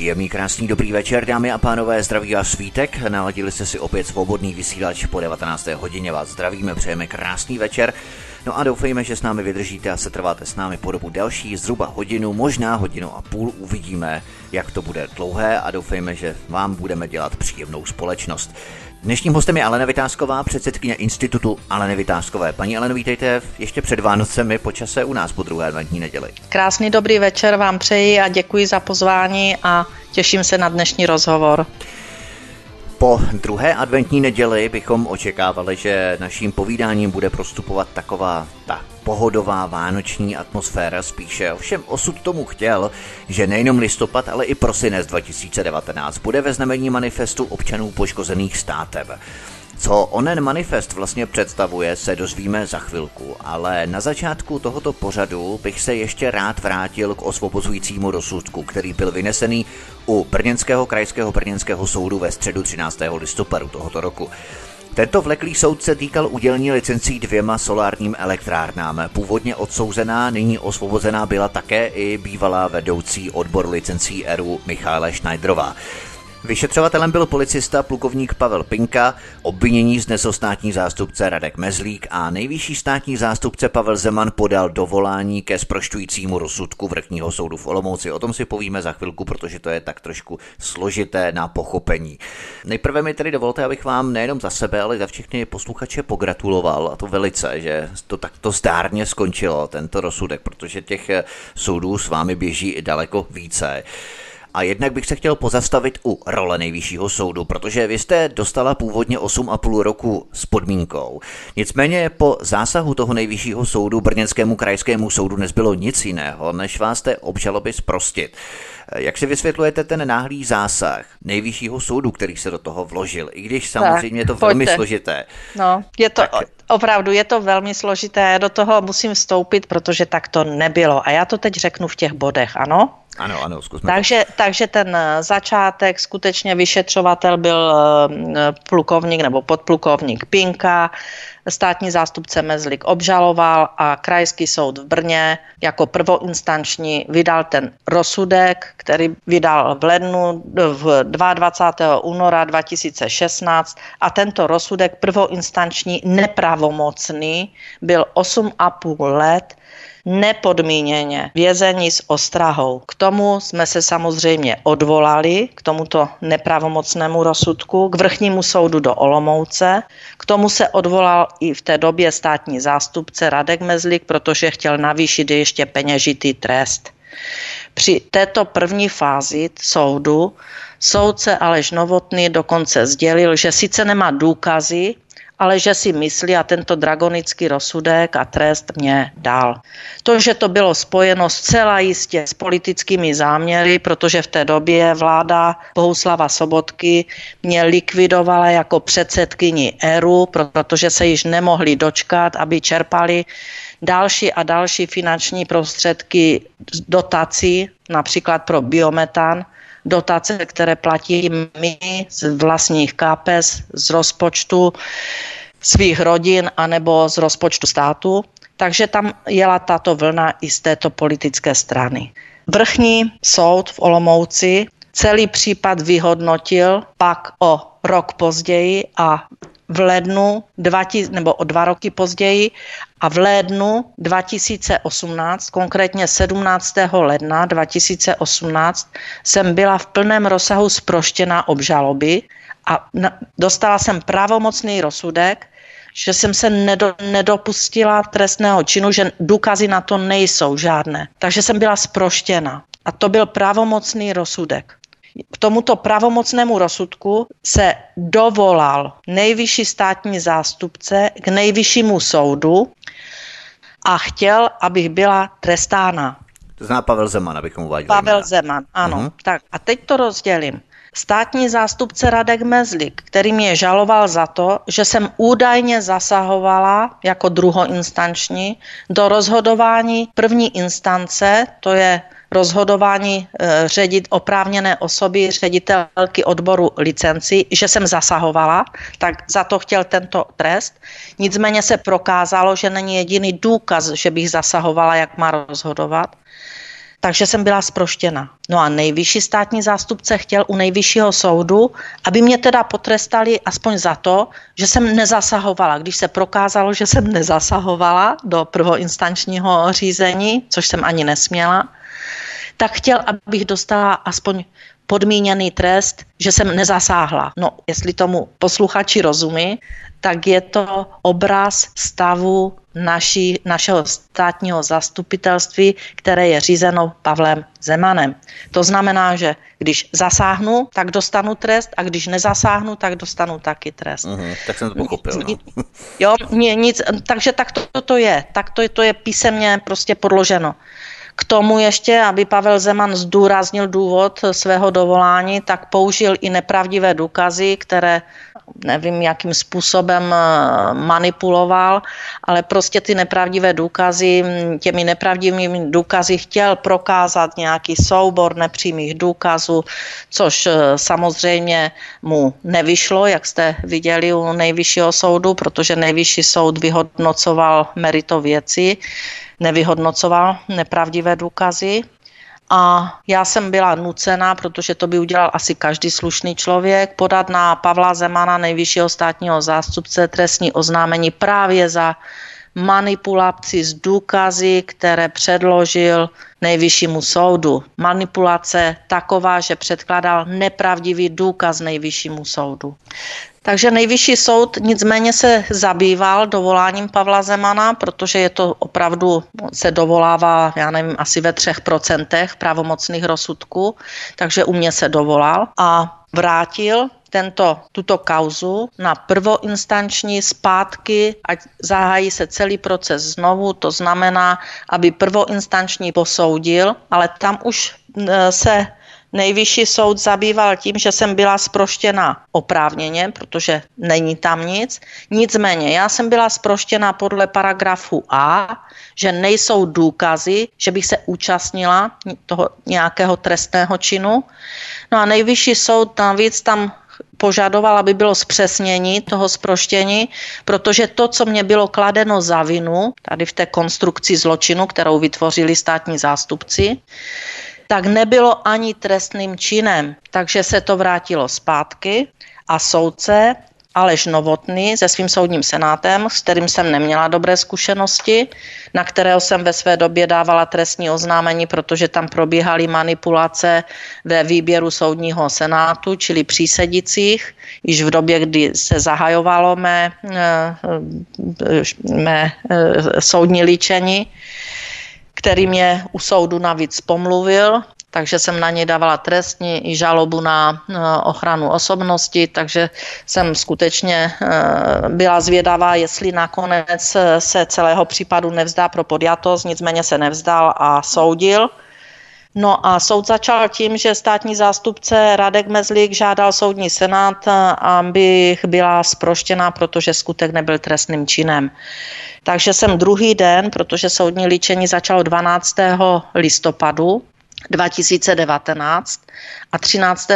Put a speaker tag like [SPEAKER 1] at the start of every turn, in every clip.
[SPEAKER 1] Příjemný, krásný, dobrý večer, dámy a pánové, zdraví a svítek. Naladili jste si opět svobodný vysílač po 19. hodině. Vás zdravíme, přejeme krásný večer. No a doufejme, že s námi vydržíte a se trváte s námi po dobu delší, zhruba hodinu, možná hodinu a půl. Uvidíme, jak to bude dlouhé a doufejme, že vám budeme dělat příjemnou společnost. Dnešním hostem je Alena Vytázková, předsedkyně institutu Aleny Vytázkové. Paní Aleno, vítejte ještě před Vánocemi po čase u nás po druhé adventní neděli.
[SPEAKER 2] Krásný dobrý večer vám přeji a děkuji za pozvání a těším se na dnešní rozhovor.
[SPEAKER 1] Po druhé adventní neděli bychom očekávali, že naším povídáním bude prostupovat taková ta pohodová vánoční atmosféra spíše. Ovšem osud tomu chtěl, že nejenom listopad, ale i prosinec 2019 bude ve znamení manifestu občanů poškozených státem. Co onen manifest vlastně představuje, se dozvíme za chvilku, ale na začátku tohoto pořadu bych se ještě rád vrátil k osvobozujícímu rozsudku, který byl vynesený u Brněnského krajského brněnského soudu ve středu 13. listopadu tohoto roku. Tento vleklý soud se týkal udělení licencí dvěma solárním elektrárnám. Původně odsouzená, nyní osvobozená byla také i bývalá vedoucí odbor licencí ERU Michála Schneiderová. Vyšetřovatelem byl policista plukovník Pavel Pinka, obvinění znesl státní zástupce Radek Mezlík a nejvyšší státní zástupce Pavel Zeman podal dovolání ke sprošťujícímu rozsudku vrchního soudu v Olomouci. O tom si povíme za chvilku, protože to je tak trošku složité na pochopení. Nejprve mi tedy dovolte, abych vám nejenom za sebe, ale za všechny posluchače pogratuloval a to velice, že to takto zdárně skončilo, tento rozsudek, protože těch soudů s vámi běží i daleko více. A jednak bych se chtěl pozastavit u role nejvyššího soudu, protože vy jste dostala původně 8,5 roku s podmínkou. Nicméně po zásahu toho nejvyššího soudu Brněnskému krajskému soudu nezbylo nic jiného, než vás té obžaloby zprostit. Jak si vysvětlujete ten náhlý zásah nejvyššího soudu, který se do toho vložil, i když samozřejmě tak, je to velmi pojďte. složité?
[SPEAKER 2] No, je to tak. opravdu, je to velmi složité, já do toho musím vstoupit, protože tak to nebylo. A já to teď řeknu v těch bodech, ano?
[SPEAKER 1] Ano, ano, zkusme.
[SPEAKER 2] Takže, takže ten eh, začátek, skutečně vyšetřovatel byl eh, plukovník nebo podplukovník Pinka, státní zástupce Mezlik obžaloval a krajský soud v Brně jako prvoinstanční vydal ten rozsudek, který vydal v lednu v 22. února 2016 a tento rozsudek prvoinstanční nepravomocný byl 8,5 let nepodmíněně vězení s ostrahou. K tomu jsme se samozřejmě odvolali, k tomuto nepravomocnému rozsudku, k vrchnímu soudu do Olomouce. K tomu se odvolal i v té době státní zástupce Radek Mezlik, protože chtěl navýšit ještě peněžitý trest. Při této první fázi soudu soudce Aleš Novotný dokonce sdělil, že sice nemá důkazy, ale že si myslí a tento dragonický rozsudek a trest mě dal. To, že to bylo spojeno zcela jistě s politickými záměry, protože v té době vláda Bohuslava Sobotky mě likvidovala jako předsedkyni ERU, protože se již nemohli dočkat, aby čerpali další a další finanční prostředky dotací, například pro biometan, dotace, které platí my z vlastních kápes, z rozpočtu svých rodin anebo z rozpočtu státu. Takže tam jela tato vlna i z této politické strany. Vrchní soud v Olomouci celý případ vyhodnotil pak o rok později a v lednu, dva, nebo o dva roky později a v lednu 2018, konkrétně 17. ledna 2018, jsem byla v plném rozsahu zproštěna obžaloby a dostala jsem pravomocný rozsudek, že jsem se nedo, nedopustila trestného činu, že důkazy na to nejsou žádné. Takže jsem byla zproštěna. A to byl pravomocný rozsudek. K tomuto pravomocnému rozsudku se dovolal nejvyšší státní zástupce k nejvyššímu soudu a chtěl, abych byla trestána.
[SPEAKER 1] To zná Pavel Zeman, abychom uváděli.
[SPEAKER 2] Pavel jména. Zeman, ano. Uh-huh. Tak a teď to rozdělím. Státní zástupce Radek Mezlik, který mě žaloval za to, že jsem údajně zasahovala jako druhoinstanční do rozhodování první instance, to je rozhodování e, ředit oprávněné osoby, ředitelky odboru licenci, že jsem zasahovala, tak za to chtěl tento trest. Nicméně se prokázalo, že není jediný důkaz, že bych zasahovala, jak má rozhodovat takže jsem byla sproštěna. No a nejvyšší státní zástupce chtěl u nejvyššího soudu, aby mě teda potrestali aspoň za to, že jsem nezasahovala. Když se prokázalo, že jsem nezasahovala do prvoinstančního řízení, což jsem ani nesměla, tak chtěl, abych dostala aspoň podmíněný trest, že jsem nezasáhla. No, jestli tomu posluchači rozumí, tak je to obraz stavu naší, našeho státního zastupitelství, které je řízeno Pavlem Zemanem. To znamená, že když zasáhnu, tak dostanu trest a když nezasáhnu, tak dostanu taky trest.
[SPEAKER 1] Uh-huh, tak jsem to pochopil. No.
[SPEAKER 2] Jo, nic, takže tak to, to je. Tak to, to je písemně prostě podloženo. K tomu ještě, aby Pavel Zeman zdůraznil důvod svého dovolání, tak použil i nepravdivé důkazy, které nevím, jakým způsobem eh, manipuloval, ale prostě ty nepravdivé důkazy, těmi nepravdivými důkazy chtěl prokázat nějaký soubor nepřímých důkazů, což eh, samozřejmě mu nevyšlo, jak jste viděli u nejvyššího soudu, protože nejvyšší soud vyhodnocoval merito věci, nevyhodnocoval nepravdivé důkazy. A já jsem byla nucena, protože to by udělal asi každý slušný člověk, podat na Pavla Zemana, nejvyššího státního zástupce, trestní oznámení právě za manipulaci s důkazy, které předložil nejvyššímu soudu. Manipulace taková, že předkládal nepravdivý důkaz nejvyššímu soudu. Takže nejvyšší soud nicméně se zabýval dovoláním Pavla Zemana, protože je to opravdu, se dovolává, já nevím, asi ve třech procentech pravomocných rozsudků, takže u mě se dovolal a vrátil tento, tuto kauzu na prvoinstanční zpátky, ať zahájí se celý proces znovu, to znamená, aby prvoinstanční posoudil, ale tam už se Nejvyšší soud zabýval tím, že jsem byla sproštěna oprávněně, protože není tam nic. Nicméně já jsem byla sproštěna podle paragrafu A, že nejsou důkazy, že bych se účastnila toho nějakého trestného činu. No a nejvyšší soud navíc tam požadoval, aby bylo zpřesnění toho sproštění, protože to, co mě bylo kladeno za vinu, tady v té konstrukci zločinu, kterou vytvořili státní zástupci, tak nebylo ani trestným činem. Takže se to vrátilo zpátky a soudce Aleš Novotný se svým soudním senátem, s kterým jsem neměla dobré zkušenosti, na kterého jsem ve své době dávala trestní oznámení, protože tam probíhaly manipulace ve výběru soudního senátu, čili přísedicích, již v době, kdy se zahajovalo mé, eh, mé eh, soudní líčení který mě u soudu navíc pomluvil, takže jsem na něj dávala trestní i žalobu na ochranu osobnosti, takže jsem skutečně eh, byla zvědavá, jestli nakonec se celého případu nevzdá pro podjatost, nicméně se nevzdal a soudil. No a soud začal tím, že státní zástupce Radek Mezlík žádal soudní senát, abych byla sproštěna, protože skutek nebyl trestným činem. Takže jsem druhý den, protože soudní líčení začalo 12. listopadu 2019 a 13.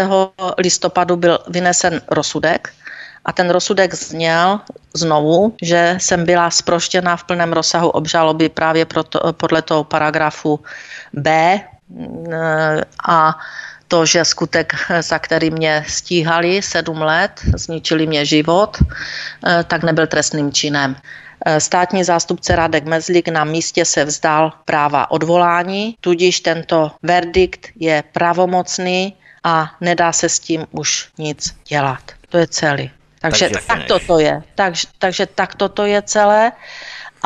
[SPEAKER 2] listopadu byl vynesen rozsudek a ten rozsudek zněl znovu, že jsem byla sproštěna v plném rozsahu obžaloby právě proto, podle toho paragrafu B a to, že skutek, za který mě stíhali sedm let, zničili mě život, tak nebyl trestným činem. Státní zástupce Radek Mezlik na místě se vzdal práva odvolání, tudíž tento verdikt je pravomocný a nedá se s tím už nic dělat. To je celý. Takže, takže tak toto je. Tak, takže tak toto je celé.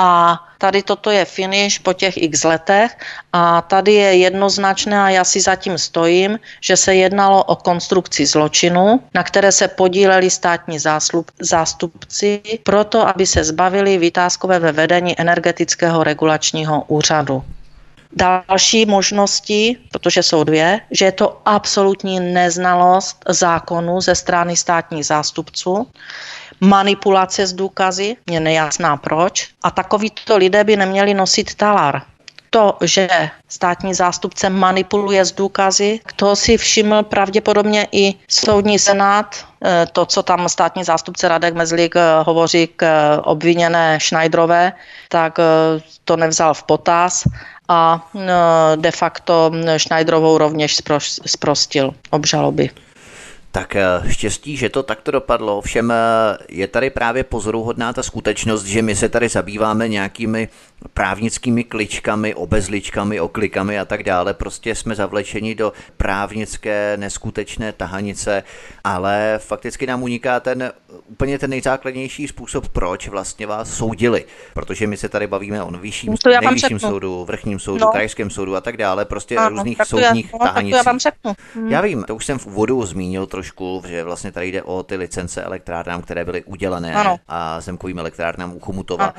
[SPEAKER 2] A tady toto je finish po těch x letech a tady je jednoznačné a já si zatím stojím, že se jednalo o konstrukci zločinu, na které se podíleli státní záslup, zástupci proto, aby se zbavili vytázkové ve vedení energetického regulačního úřadu. Další možnosti, protože jsou dvě, že je to absolutní neznalost zákonu ze strany státních zástupců, manipulace s důkazy, je nejasná proč, a takovýto lidé by neměli nosit talar. To, že státní zástupce manipuluje s důkazy, to si všiml pravděpodobně i soudní senát, eh, to, co tam státní zástupce Radek Mezlík eh, hovoří k obviněné Schneiderové, tak to nevzal v potaz a de facto Schneiderovou rovněž zprostil obžaloby.
[SPEAKER 1] Tak eh, štěstí, že to takto dopadlo. Všem eh, je tady právě pozoruhodná ta skutečnost, že my se tady zabýváme nějakými právnickými kličkami, obezličkami, oklikami a tak dále. Prostě jsme zavlečeni do právnické neskutečné tahanice, ale fakticky nám uniká ten úplně ten nejzákladnější způsob, proč vlastně vás soudili. Protože my se tady bavíme o vyšším, no nejvyšším soudu, vrchním soudu, no. krajském soudu a tak dále, prostě ano, různých soudních já, no, tahanicích. Já, vám řeknu. Hmm. já vím, to už jsem v úvodu zmínil trošku, že vlastně tady jde o ty licence elektrárnám, které byly udělené ano. a zemkovým elektrárnám u Chomutova. Ano.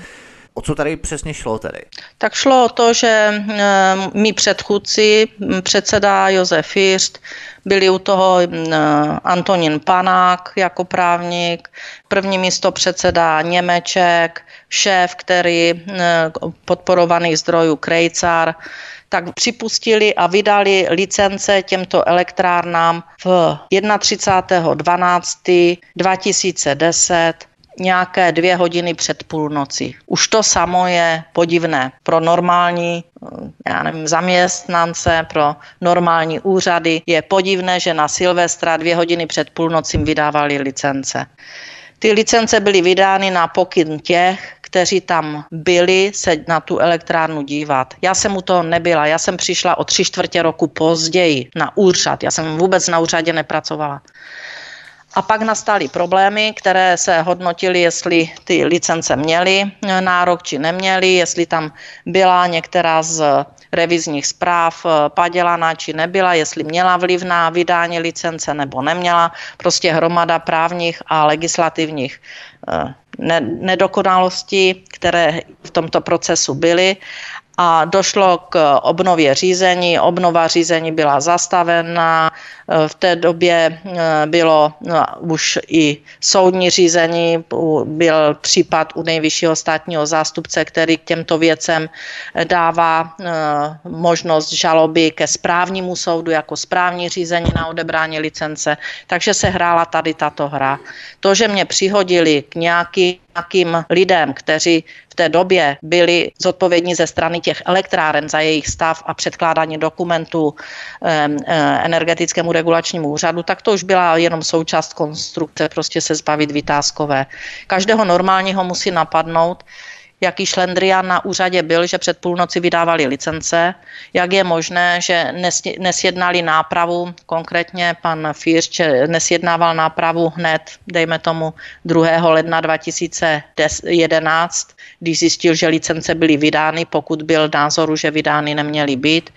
[SPEAKER 1] O co tady přesně šlo tedy?
[SPEAKER 2] Tak šlo o to, že mý předchůdci, předseda Josef First, byli u toho Antonín Panák jako právník, první místo předseda Němeček, šéf, který podporovaných zdrojů Krejcar, tak připustili a vydali licence těmto elektrárnám v 31.12.2010 nějaké dvě hodiny před půlnoci. Už to samo je podivné pro normální já nevím, zaměstnance, pro normální úřady. Je podivné, že na Silvestra dvě hodiny před půlnocím vydávali licence. Ty licence byly vydány na pokyn těch, kteří tam byli se na tu elektrárnu dívat. Já jsem u toho nebyla, já jsem přišla o tři čtvrtě roku později na úřad, já jsem vůbec na úřadě nepracovala. A pak nastaly problémy, které se hodnotily, jestli ty licence měly nárok či neměly, jestli tam byla některá z revizních zpráv eh, padělaná či nebyla, jestli měla vliv na vydání licence nebo neměla. Prostě hromada právních a legislativních eh, nedokonalostí, které v tomto procesu byly a došlo k obnově řízení. Obnova řízení byla zastavena. V té době eh, bylo no, už i soudní řízení, byl případ u nejvyššího státního zástupce, který k těmto věcem dává eh, možnost žaloby ke správnímu soudu jako správní řízení na odebrání licence. Takže se hrála tady tato hra. To, že mě přihodili k nějaký nějakým lidem, kteří v té době byli zodpovědní ze strany těch elektráren za jejich stav a předkládání dokumentů eh, energetickému regulačnímu úřadu, tak to už byla jenom součást konstrukce, prostě se zbavit vytázkové. Každého normálního musí napadnout, jaký šlendrián na úřadě byl, že před půlnoci vydávali licence, jak je možné, že nesjednali nápravu, konkrétně pan Firč nesjednával nápravu hned, dejme tomu 2. ledna 2011, když zjistil, že licence byly vydány, pokud byl názoru, že vydány neměly být.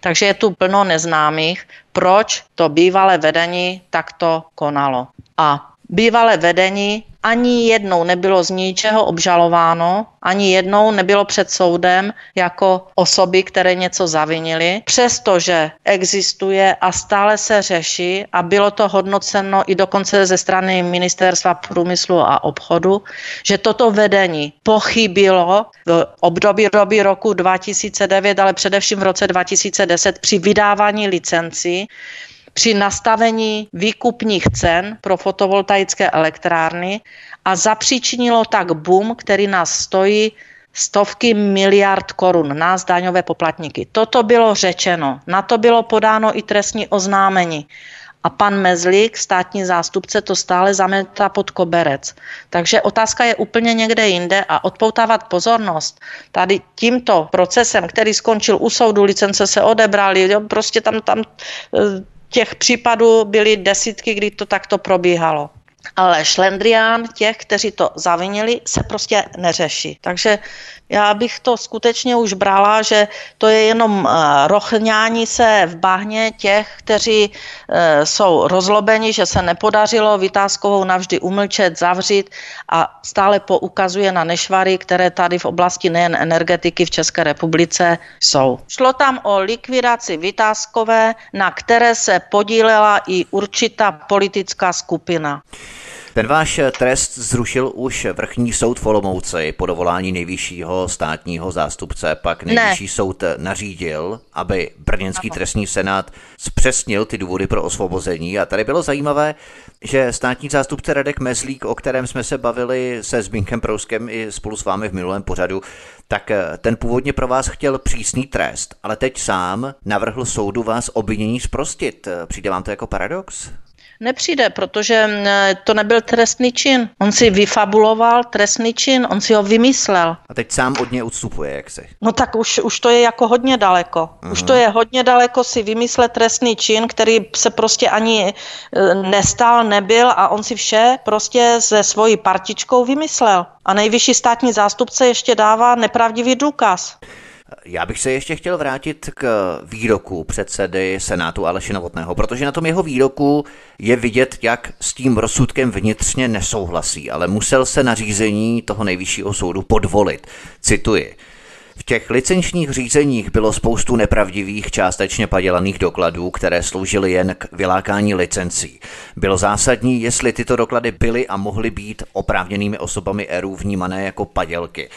[SPEAKER 2] Takže je tu plno neznámých, proč to bývalé vedení takto konalo. A bývalé vedení ani jednou nebylo z ničeho obžalováno, ani jednou nebylo před soudem jako osoby, které něco zavinili, přestože existuje a stále se řeší a bylo to hodnoceno i dokonce ze strany Ministerstva průmyslu a obchodu, že toto vedení pochybilo v období doby roku 2009, ale především v roce 2010 při vydávání licencí při nastavení výkupních cen pro fotovoltaické elektrárny a zapříčinilo tak boom, který nás stojí stovky miliard korun, nás daňové poplatníky. Toto bylo řečeno, na to bylo podáno i trestní oznámení. A pan Mezlík, státní zástupce, to stále zametá pod koberec. Takže otázka je úplně někde jinde a odpoutávat pozornost tady tímto procesem, který skončil u soudu, licence se odebrali, prostě tam, tam eh, těch případů byly desítky, kdy to takto probíhalo. Ale šlendrián těch, kteří to zavinili, se prostě neřeší. Takže já bych to skutečně už brala, že to je jenom eh, rochňání se v bahně těch, kteří eh, jsou rozlobeni, že se nepodařilo vytázkovou navždy umlčet, zavřít a stále poukazuje na nešvary, které tady v oblasti nejen energetiky v České republice jsou. Šlo tam o likvidaci vytázkové, na které se podílela i určitá politická skupina.
[SPEAKER 1] Ten váš trest zrušil už vrchní soud v Olomouci po dovolání nejvyššího státního zástupce. Pak nejvyšší ne. soud nařídil, aby brněnský trestní senát zpřesnil ty důvody pro osvobození. A tady bylo zajímavé, že státní zástupce Radek Mezlík, o kterém jsme se bavili se Zbínkem Prouskem i spolu s vámi v minulém pořadu, tak ten původně pro vás chtěl přísný trest, ale teď sám navrhl soudu vás obvinění zprostit. Přijde vám to jako paradox?
[SPEAKER 2] Nepřijde, protože mm, to nebyl trestný čin. On si vyfabuloval trestný čin, on si ho vymyslel.
[SPEAKER 1] A teď sám od něj odstupuje, jak si?
[SPEAKER 2] No tak už, už to je jako hodně daleko. Uh-huh. Už to je hodně daleko si vymyslet trestný čin, který se prostě ani e, nestal, nebyl a on si vše prostě se svojí partičkou vymyslel. A nejvyšší státní zástupce ještě dává nepravdivý důkaz.
[SPEAKER 1] Já bych se ještě chtěl vrátit k výroku předsedy Senátu Aleše Novotného, protože na tom jeho výroku je vidět, jak s tím rozsudkem vnitřně nesouhlasí, ale musel se nařízení toho nejvyššího soudu podvolit. Cituji. V těch licenčních řízeních bylo spoustu nepravdivých, částečně padělaných dokladů, které sloužily jen k vylákání licencí. Bylo zásadní, jestli tyto doklady byly a mohly být oprávněnými osobami ERU vnímané jako padělky.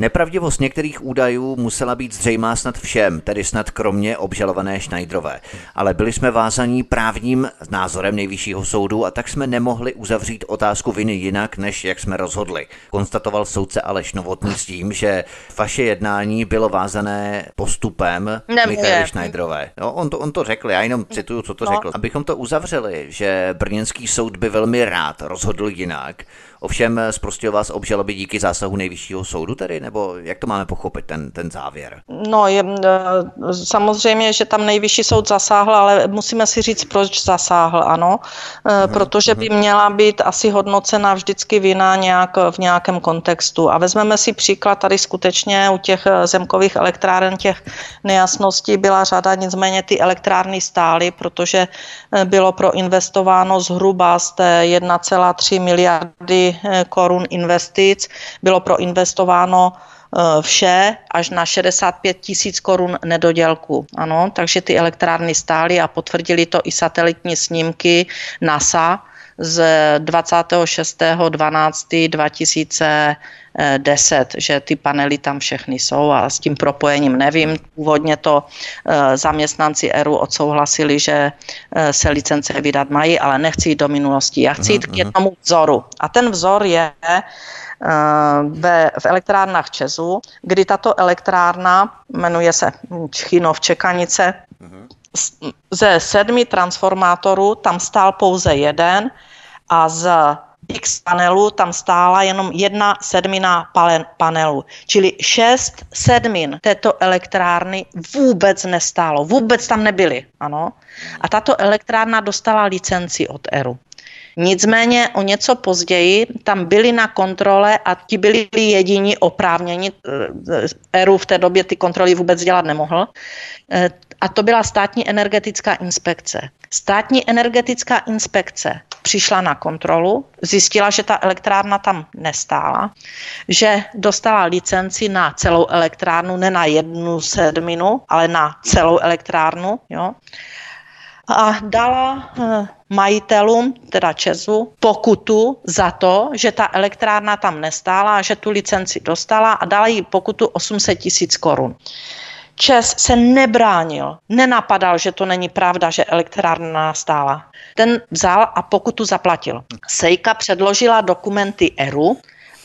[SPEAKER 1] Nepravdivost některých údajů musela být zřejmá snad všem, tedy snad kromě obžalované Schneiderové. Ale byli jsme vázaní právním názorem nejvyššího soudu a tak jsme nemohli uzavřít otázku viny jinak, než jak jsme rozhodli. Konstatoval soudce Aleš Novotný s tím, že vaše jednání bylo vázané postupem Michaely Schneiderové. No, on, to, on to řekl, já jenom cituju, co to no. řekl. Abychom to uzavřeli, že brněnský soud by velmi rád rozhodl jinak, Ovšem zprostil vás obžaloby díky zásahu nejvyššího soudu tedy, nebo jak to máme pochopit, ten, ten závěr?
[SPEAKER 2] No, je, e, samozřejmě, že tam nejvyšší soud zasáhl, ale musíme si říct, proč zasáhl, ano, hmm, protože by mhm. měla být asi hodnocena vždycky vina nějak v nějakém kontextu. A vezmeme si příklad tady skutečně u těch zemkových elektráren těch nejasností byla řada, nicméně ty elektrárny stály, protože bylo proinvestováno zhruba z té 1,3 miliardy Eh, korun investic bylo proinvestováno eh, vše až na 65 tisíc korun nedodělku. Ano, takže ty elektrárny stály a potvrdili to i satelitní snímky NASA z 26.12.2010, že ty panely tam všechny jsou a s tím propojením nevím. Původně to eh, zaměstnanci ERU odsouhlasili, že eh, se licence vydat mají, ale nechci jít do minulosti. Já chci jít k jednomu vzoru. A ten vzor je eh, ve, v elektrárnách Česu, kdy tato elektrárna, jmenuje se Čchínov Čekanice, ze sedmi transformátorů tam stál pouze jeden a z X panelu tam stála jenom jedna sedmina panelu. Čili šest sedmin této elektrárny vůbec nestálo, vůbec tam nebyly. Ano. A tato elektrárna dostala licenci od ERU. Nicméně o něco později tam byli na kontrole a ti byli jediní oprávněni. ERU v té době ty kontroly vůbec dělat nemohl. A to byla státní energetická inspekce. Státní energetická inspekce přišla na kontrolu, zjistila, že ta elektrárna tam nestála, že dostala licenci na celou elektrárnu, ne na jednu sedminu, ale na celou elektrárnu. Jo a dala eh, majitelům, teda Česu, pokutu za to, že ta elektrárna tam nestála, že tu licenci dostala a dala jí pokutu 800 tisíc korun. Čes se nebránil, nenapadal, že to není pravda, že elektrárna stála. Ten vzal a pokutu zaplatil. Sejka předložila dokumenty ERU,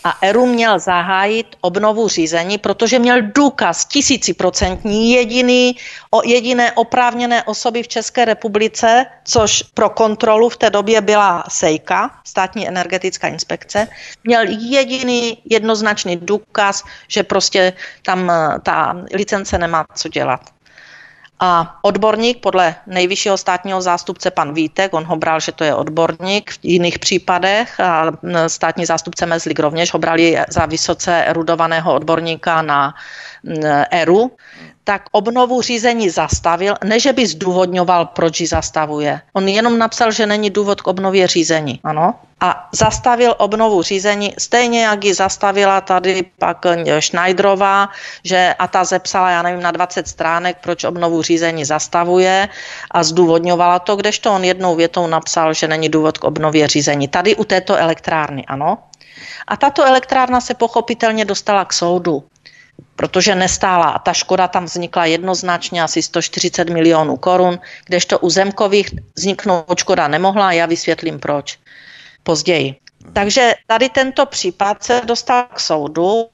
[SPEAKER 2] a ERU měl zahájit obnovu řízení, protože měl důkaz tisíciprocentní jediný, o jediné oprávněné osoby v České republice, což pro kontrolu v té době byla SEJKA, státní energetická inspekce, měl jediný jednoznačný důkaz, že prostě tam eh, ta licence nemá co dělat. A odborník podle nejvyššího státního zástupce pan Vítek, on ho bral, že to je odborník v jiných případech a státní zástupce Mezlik rovněž ho brali za vysoce erudovaného odborníka na ERU, tak obnovu řízení zastavil, ne že by zdůvodňoval, proč ji zastavuje. On jenom napsal, že není důvod k obnově řízení. Ano? A zastavil obnovu řízení, stejně jak ji zastavila tady pak Schneiderová, že a ta zepsala, já nevím, na 20 stránek, proč obnovu řízení zastavuje a zdůvodňovala to, kdežto on jednou větou napsal, že není důvod k obnově řízení. Tady u této elektrárny, ano. A tato elektrárna se pochopitelně dostala k soudu protože nestála a ta škoda tam vznikla jednoznačně asi 140 milionů korun, kdežto u zemkových vzniknout škoda nemohla, já vysvětlím proč později. Takže tady tento případ se dostal k soudu,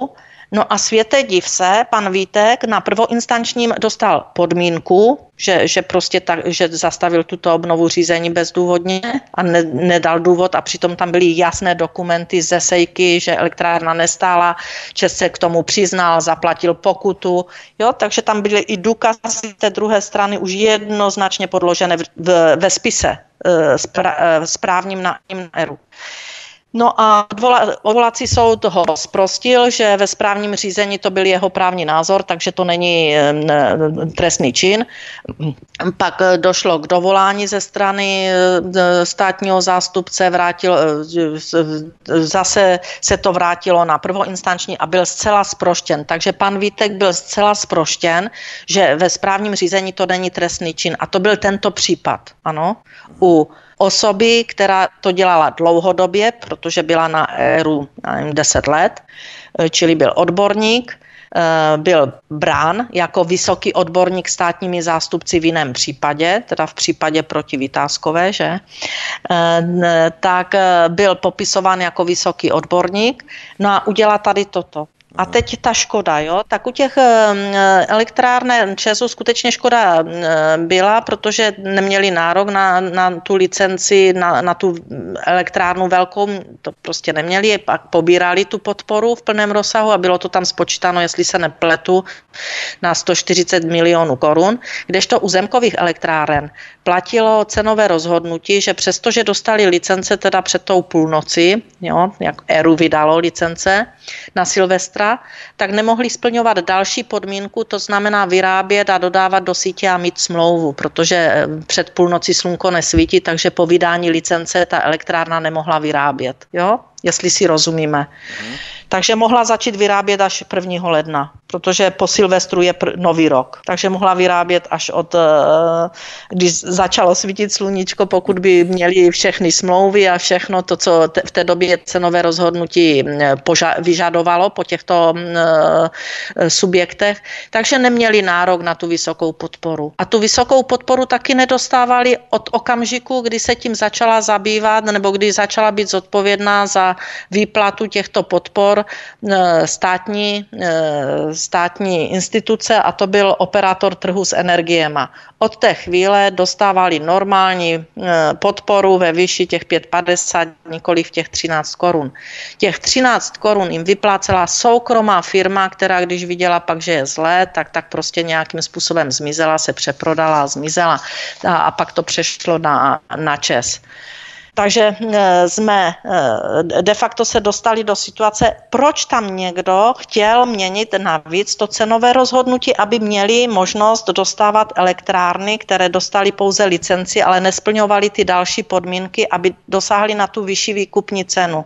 [SPEAKER 2] No a světe div se, pan Vítek na prvoinstančním dostal podmínku, že, že prostě tak, že zastavil tuto obnovu řízení bezdůvodně a ne, nedal důvod a přitom tam byly jasné dokumenty ze sejky, že elektrárna nestála, Čes se k tomu přiznal, zaplatil pokutu, jo, takže tam byly i důkazy té druhé strany už jednoznačně podložené v, v, ve spise eh, správním na ERU. No a odvolací soud ho zprostil, že ve správním řízení to byl jeho právní názor, takže to není trestný čin. Pak došlo k dovolání ze strany e, státního zástupce, vrátil, e, zase se to vrátilo na prvoinstanční a byl zcela sproštěn. Takže pan Vítek byl zcela sproštěn, že ve správním řízení to není trestný čin. A to byl tento případ, ano, u osoby, která to dělala dlouhodobě, protože byla na éru nevím, 10 let, eh, čili byl odborník, eh, byl brán jako vysoký odborník státními zástupci v jiném případě, teda v případě proti Vytázkové, že? Eh, tak byl popisován jako vysoký odborník. No a udělá tady toto. A teď ta škoda, jo, tak u těch elektrárne ČESu skutečně škoda byla, protože neměli nárok na, na tu licenci, na, na tu elektrárnu velkou, to prostě neměli, pak pobírali tu podporu v plném rozsahu a bylo to tam spočítáno, jestli se nepletu, na 140 milionů korun, kdežto u zemkových elektráren platilo cenové rozhodnutí, že přestože dostali licence teda před tou půlnoci, jo, jak ERU vydalo licence na Silvestra, tak nemohli splňovat další podmínku, to znamená vyrábět a dodávat do sítě a mít smlouvu, protože eh, před půlnoci slunko nesvítí, takže po vydání licence ta elektrárna nemohla vyrábět. Jo? Jestli si rozumíme. Mm. Takže mohla začít vyrábět až 1. ledna, protože po Silvestru je pr- nový rok. Takže mohla vyrábět až od, eh, když začalo svítit sluníčko, pokud by měli všechny smlouvy a všechno to, co te- v té době cenové rozhodnutí eh, poža- vyžadovalo po těchto uh, subjektech, takže neměli nárok na tu vysokou podporu. A tu vysokou podporu taky nedostávali od okamžiku, kdy se tím začala zabývat, nebo kdy začala být zodpovědná za výplatu těchto podpor Eh, státní, eh, státní instituce a to byl operátor trhu s energiema. Od té chvíle dostávali normální eh, podporu ve výši těch 5,50, nikoli v těch 13 korun. Těch 13 korun jim vyplácela soukromá firma, která když viděla pak, že je zlé, tak, tak prostě nějakým způsobem zmizela, se přeprodala zmizela a, a pak to přešlo na, na ČES. Takže eh, jsme eh, de facto se dostali do situace, proč tam někdo chtěl měnit navíc to cenové rozhodnutí, aby měli možnost dostávat elektrárny, které dostali pouze licenci, ale nesplňovaly ty další podmínky, aby dosáhli na tu vyšší výkupní cenu.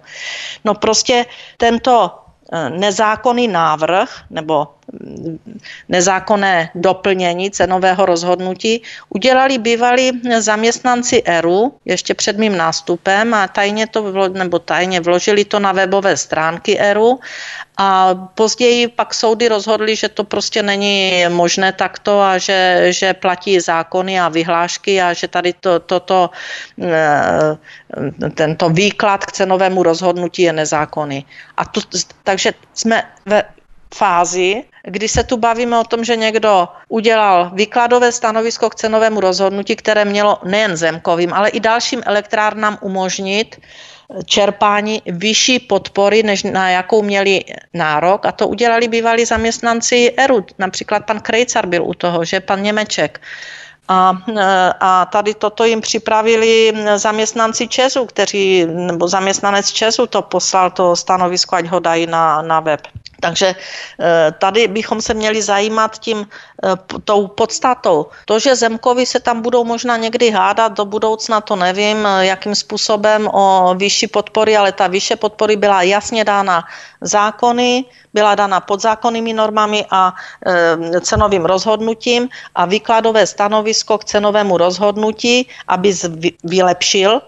[SPEAKER 2] No prostě tento Eh, nezákonný návrh nebo nezákonné doplnění cenového rozhodnutí udělali bývalí zaměstnanci ERU ještě před mým nástupem a tajně to, nebo tajně vložili to na webové stránky ERU a později pak soudy rozhodly, že to prostě není možné takto a že, že platí zákony a vyhlášky a že tady to, toto, eh, tento výklad k cenovému rozhodnutí je nezákonný. A tu, takže jsme ve fázi, kdy se tu bavíme o tom, že někdo udělal výkladové stanovisko k cenovému rozhodnutí, které mělo nejen zemkovým, ale i dalším elektrárnám umožnit čerpání vyšší podpory, než na jakou měli nárok. A to udělali bývalí zaměstnanci ERU. Například pan Krejcar byl u toho, že pan Němeček. A, a tady toto jim připravili zaměstnanci Česu, kteří, nebo zaměstnanec Česu to poslal to stanovisko, ať ho dají na, na web. Takže eh, tady bychom se měli zajímat tím eh, tou podstatou. To, že Zemkovi se tam budou možná někdy hádat do budoucna, to nevím, eh, jakým způsobem o vyšší podpory, ale ta vyšší podpory byla jasně dána zákony, byla dána podzákonnými normami a cenovým rozhodnutím a výkladové stanovisko k cenovému rozhodnutí, aby vylepšil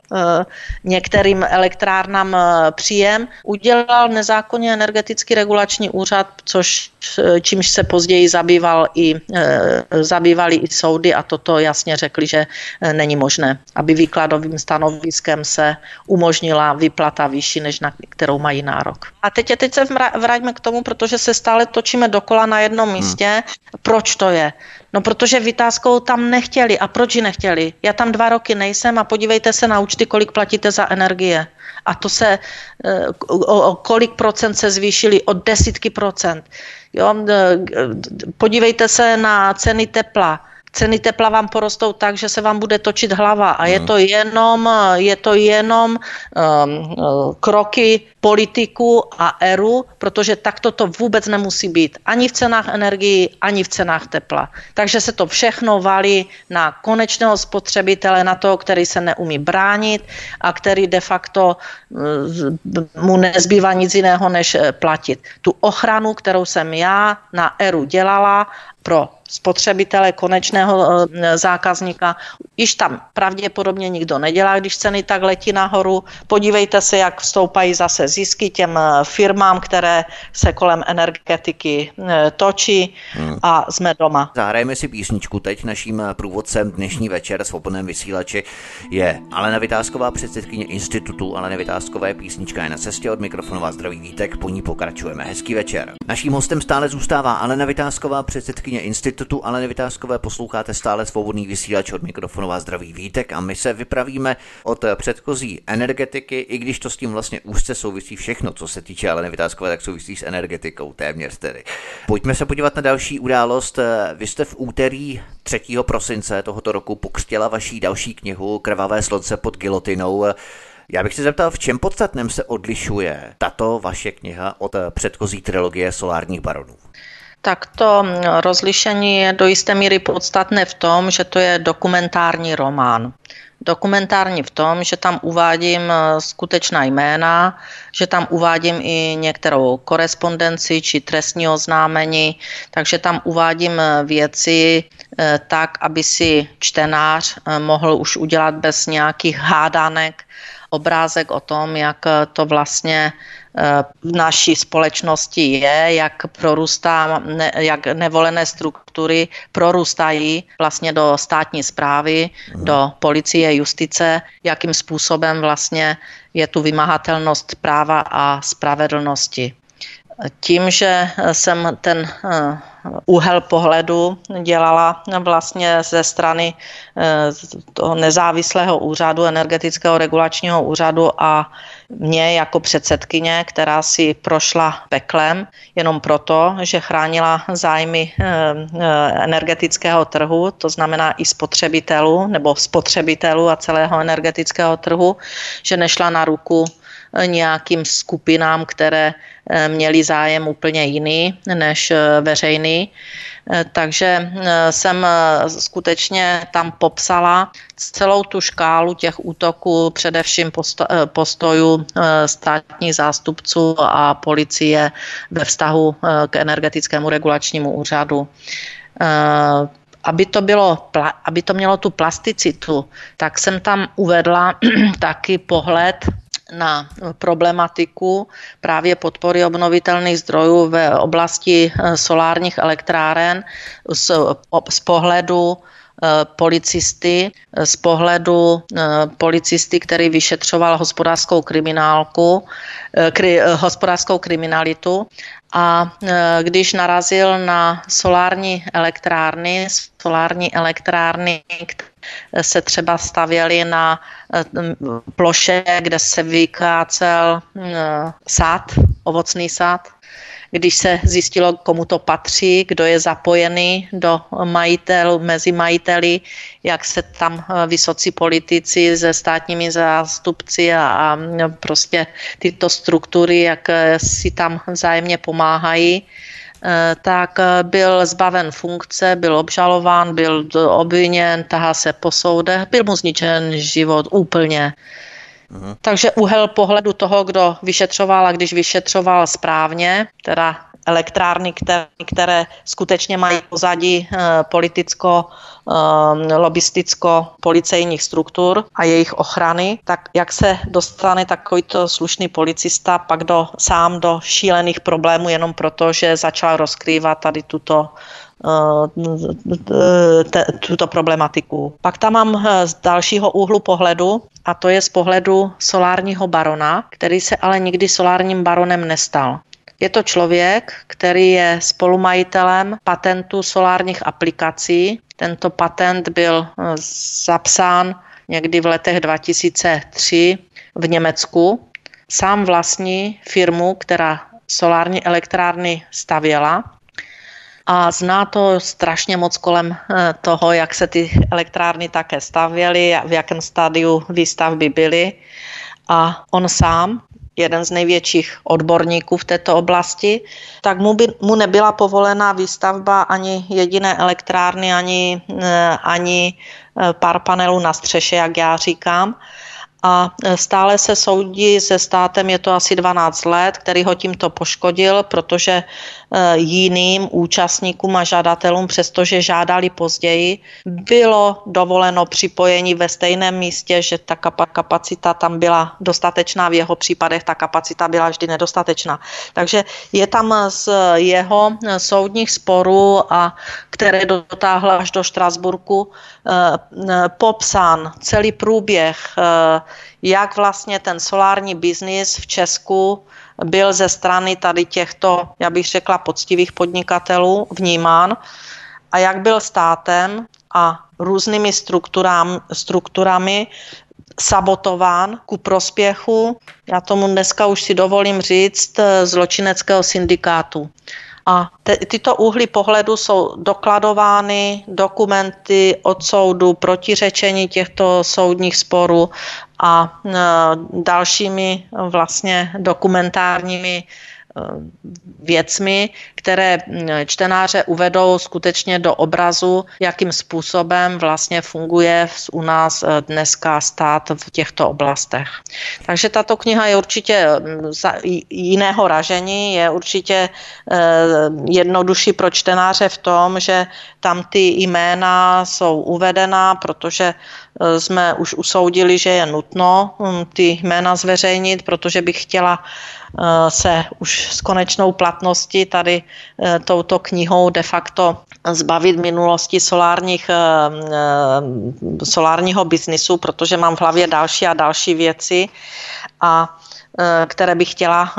[SPEAKER 2] některým elektrárnám příjem, udělal nezákonně energetický regulační úřad, což e, čímž se později zabýval i, e, zabývali i soudy a toto jasně řekli, že e, není možné, aby výkladovým stanoviskem se umožnila vyplata vyšší, než na kterou mají nárok. A teď, teď se vraťme k tomu, protože se stále točíme dokola na jednom hmm. místě. Hmm. Proč to je? No protože vytázkou tam nechtěli. A proč ji nechtěli? Já tam dva roky nejsem a podívejte se na účty, kolik platíte za energie. A to se, eh, o, o kolik procent se zvýšili? O desítky procent. Jo? Podívejte se na ceny tepla ceny tepla vám porostou tak, že se vám bude točit hlava a je hmm. to jenom, je to jenom um, kroky politiku a eru, protože takto to vůbec nemusí být ani v cenách energii, ani v cenách tepla. Takže se to všechno valí na konečného spotřebitele, na toho, který se neumí bránit a který de facto uh, mu nezbývá nic jiného, než eh, platit. Tu ochranu, kterou jsem já na eru dělala, pro spotřebitele, konečného eh, zákazníka. Již tam pravděpodobně nikdo nedělá, když ceny tak letí nahoru. Podívejte se, jak vstoupají zase zisky těm eh, firmám, které se kolem energetiky eh, točí hmm. a jsme doma.
[SPEAKER 1] Zahrajeme si písničku teď. Naším průvodcem dnešní večer svobodném vysílači je Alena Vytázková, předsedkyně institutu Alena Vytázkové. Písnička je na cestě od mikrofonu vás zdraví Vítek, po ní pokračujeme. Hezký večer. Naším hostem stále zůstává Alena Vytázková, předsedkyně institutu Aleny Vytázkové. Posloucháte stále svobodný vysílač od mikrofonu vás zdraví Vítek a my se vypravíme od předchozí energetiky, i když to s tím vlastně úzce souvisí všechno, co se týče Aleny Vytázkové, tak souvisí s energetikou téměř tedy. Pojďme se podívat na další událost. Vy jste v úterý 3. prosince tohoto roku pokřtěla vaší další knihu Krvavé slunce pod gilotinou. Já bych se zeptal, v čem podstatném se odlišuje tato vaše kniha od předchozí trilogie Solárních baronů?
[SPEAKER 2] Tak to rozlišení je do jisté míry podstatné v tom, že to je dokumentární román. Dokumentární v tom, že tam uvádím eh, skutečná jména, že tam uvádím i některou korespondenci či trestní oznámení, takže tam uvádím eh, věci eh, tak, aby si čtenář mohl už udělat bez nějakých hádanek obrázek o tom, jak to vlastně naší společnosti je, jak prorůstá, ne, jak nevolené struktury prorůstají vlastně do státní zprávy, do policie, justice, jakým způsobem vlastně je tu vymahatelnost práva a spravedlnosti. Tím, že jsem ten eh, úhel pohledu dělala vlastně ze strany eh, toho nezávislého úřadu, energetického regulačního úřadu a mě jako předsedkyně, která si prošla peklem jenom proto, že chránila zájmy eh, energetického trhu, to znamená i spotřebitelů nebo spotřebitelů a celého energetického trhu, že nešla na ruku nějakým skupinám, které eh, měly zájem úplně jiný než eh, veřejný. Eh, takže jsem skutečně tam popsala celou tu škálu těch útoků, především postojů státních zástupců a policie ve vztahu k energetickému regulačnímu úřadu aby to, bylo, aby to mělo tu plasticitu, tak jsem tam uvedla taky pohled na problematiku právě podpory obnovitelných zdrojů v oblasti eh, solárních elektráren z, z pohledu eh, policisty, z pohledu eh, policisty, který vyšetřoval hospodářskou kriminálku, kri, hospodářskou kriminalitu. A když narazil na solární elektrárny, solární elektrárny, se třeba stavěly na ploše, kde se vykácel sád, ovocný sád, když se zjistilo, komu to patří, kdo je zapojený do majitel, mezi majiteli, jak se tam eh, vysocí politici se státními zástupci a, a prostě tyto struktury, jak eh, si tam vzájemně pomáhají, eh, tak byl zbaven funkce, byl obžalován, byl obviněn, tahá se po soudech, byl mu zničen život úplně. Aha. Takže úhel pohledu toho, kdo vyšetřoval a když vyšetřoval správně, teda elektrárny, které, které skutečně mají pozadí eh, politicko, eh, lobisticko policejních struktur a jejich ochrany, tak jak se dostane takovýto slušný policista pak do, sám do šílených problémů jenom proto, že začal rozkrývat tady tuto eh, tuto problematiku. Pak tam mám z dalšího úhlu pohledu a to je z pohledu solárního barona, který se ale nikdy solárním baronem nestal. Je to člověk, který je spolumajitelem patentu solárních aplikací. Tento patent byl eh, zapsán někdy v letech 2003 v Německu. Sám vlastní firmu, která solární elektrárny stavěla a zná to strašně moc kolem eh, toho, jak se ty elektrárny také stavěly, v jakém stádiu výstavby byly. A on sám jeden z největších odborníků v této oblasti, tak mu, by, mu nebyla povolená výstavba ani jediné elektrárny, ani, eh, ani eh, pár panelů na střeše, jak já říkám a e, stále se soudí se státem, je to asi 12 let, který ho tímto poškodil, protože e, jiným účastníkům a žadatelům, přestože žádali později, bylo dovoleno připojení ve stejném místě, že ta kapacita tam byla dostatečná, v jeho případech ta kapacita byla vždy nedostatečná. Takže je tam z jeho soudních sporů, a které dotáhla až do Štrasburku, popsán celý průběh jak vlastně ten solární biznis v Česku byl ze strany tady těchto, já bych řekla, poctivých podnikatelů vnímán a jak byl státem a různými strukturám, strukturami sabotován ku prospěchu, já tomu dneska už si dovolím říct, zločineckého syndikátu. A te, tyto úhly pohledu jsou dokladovány, dokumenty od soudu, protiřečení těchto soudních sporů a e, dalšími vlastně dokumentárními věcmi, které čtenáře uvedou skutečně do obrazu, jakým způsobem vlastně funguje u nás e, dneska stát v těchto oblastech. Takže tato kniha je určitě jiného ražení, je určitě e, jednodušší pro čtenáře v tom, že tam ty jména jsou uvedena, protože e, jsme už usoudili, že je nutno ty jména zveřejnit, protože bych chtěla Eh, se už s konečnou platností tady eh, touto knihou de facto zbavit minulosti solárních, eh, solárního biznisu, protože mám v hlavě další a další věci a které bych chtěla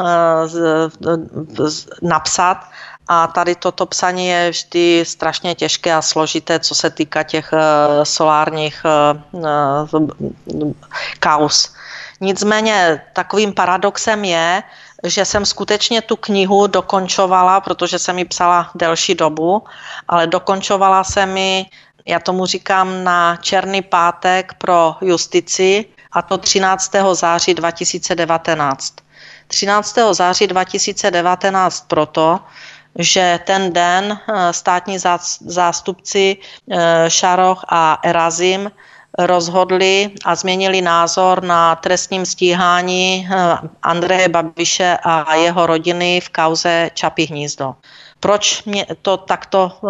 [SPEAKER 2] napsat. A tady toto psaní je vždy strašně těžké a složité, co se týká těch solárních kaus. Nicméně takovým paradoxem je, že jsem skutečně tu knihu dokončovala, protože jsem ji psala delší dobu, ale dokončovala jsem ji, já tomu říkám, na Černý pátek pro justici, a to 13. září 2019. 13. září 2019 proto, že ten den eh, státní zástupci eh, Šaroch a Erazim rozhodli a změnili názor na trestním stíhání eh, Andreje Babiše a jeho rodiny v kauze Čapí hnízdo. Proč mě to takto eh,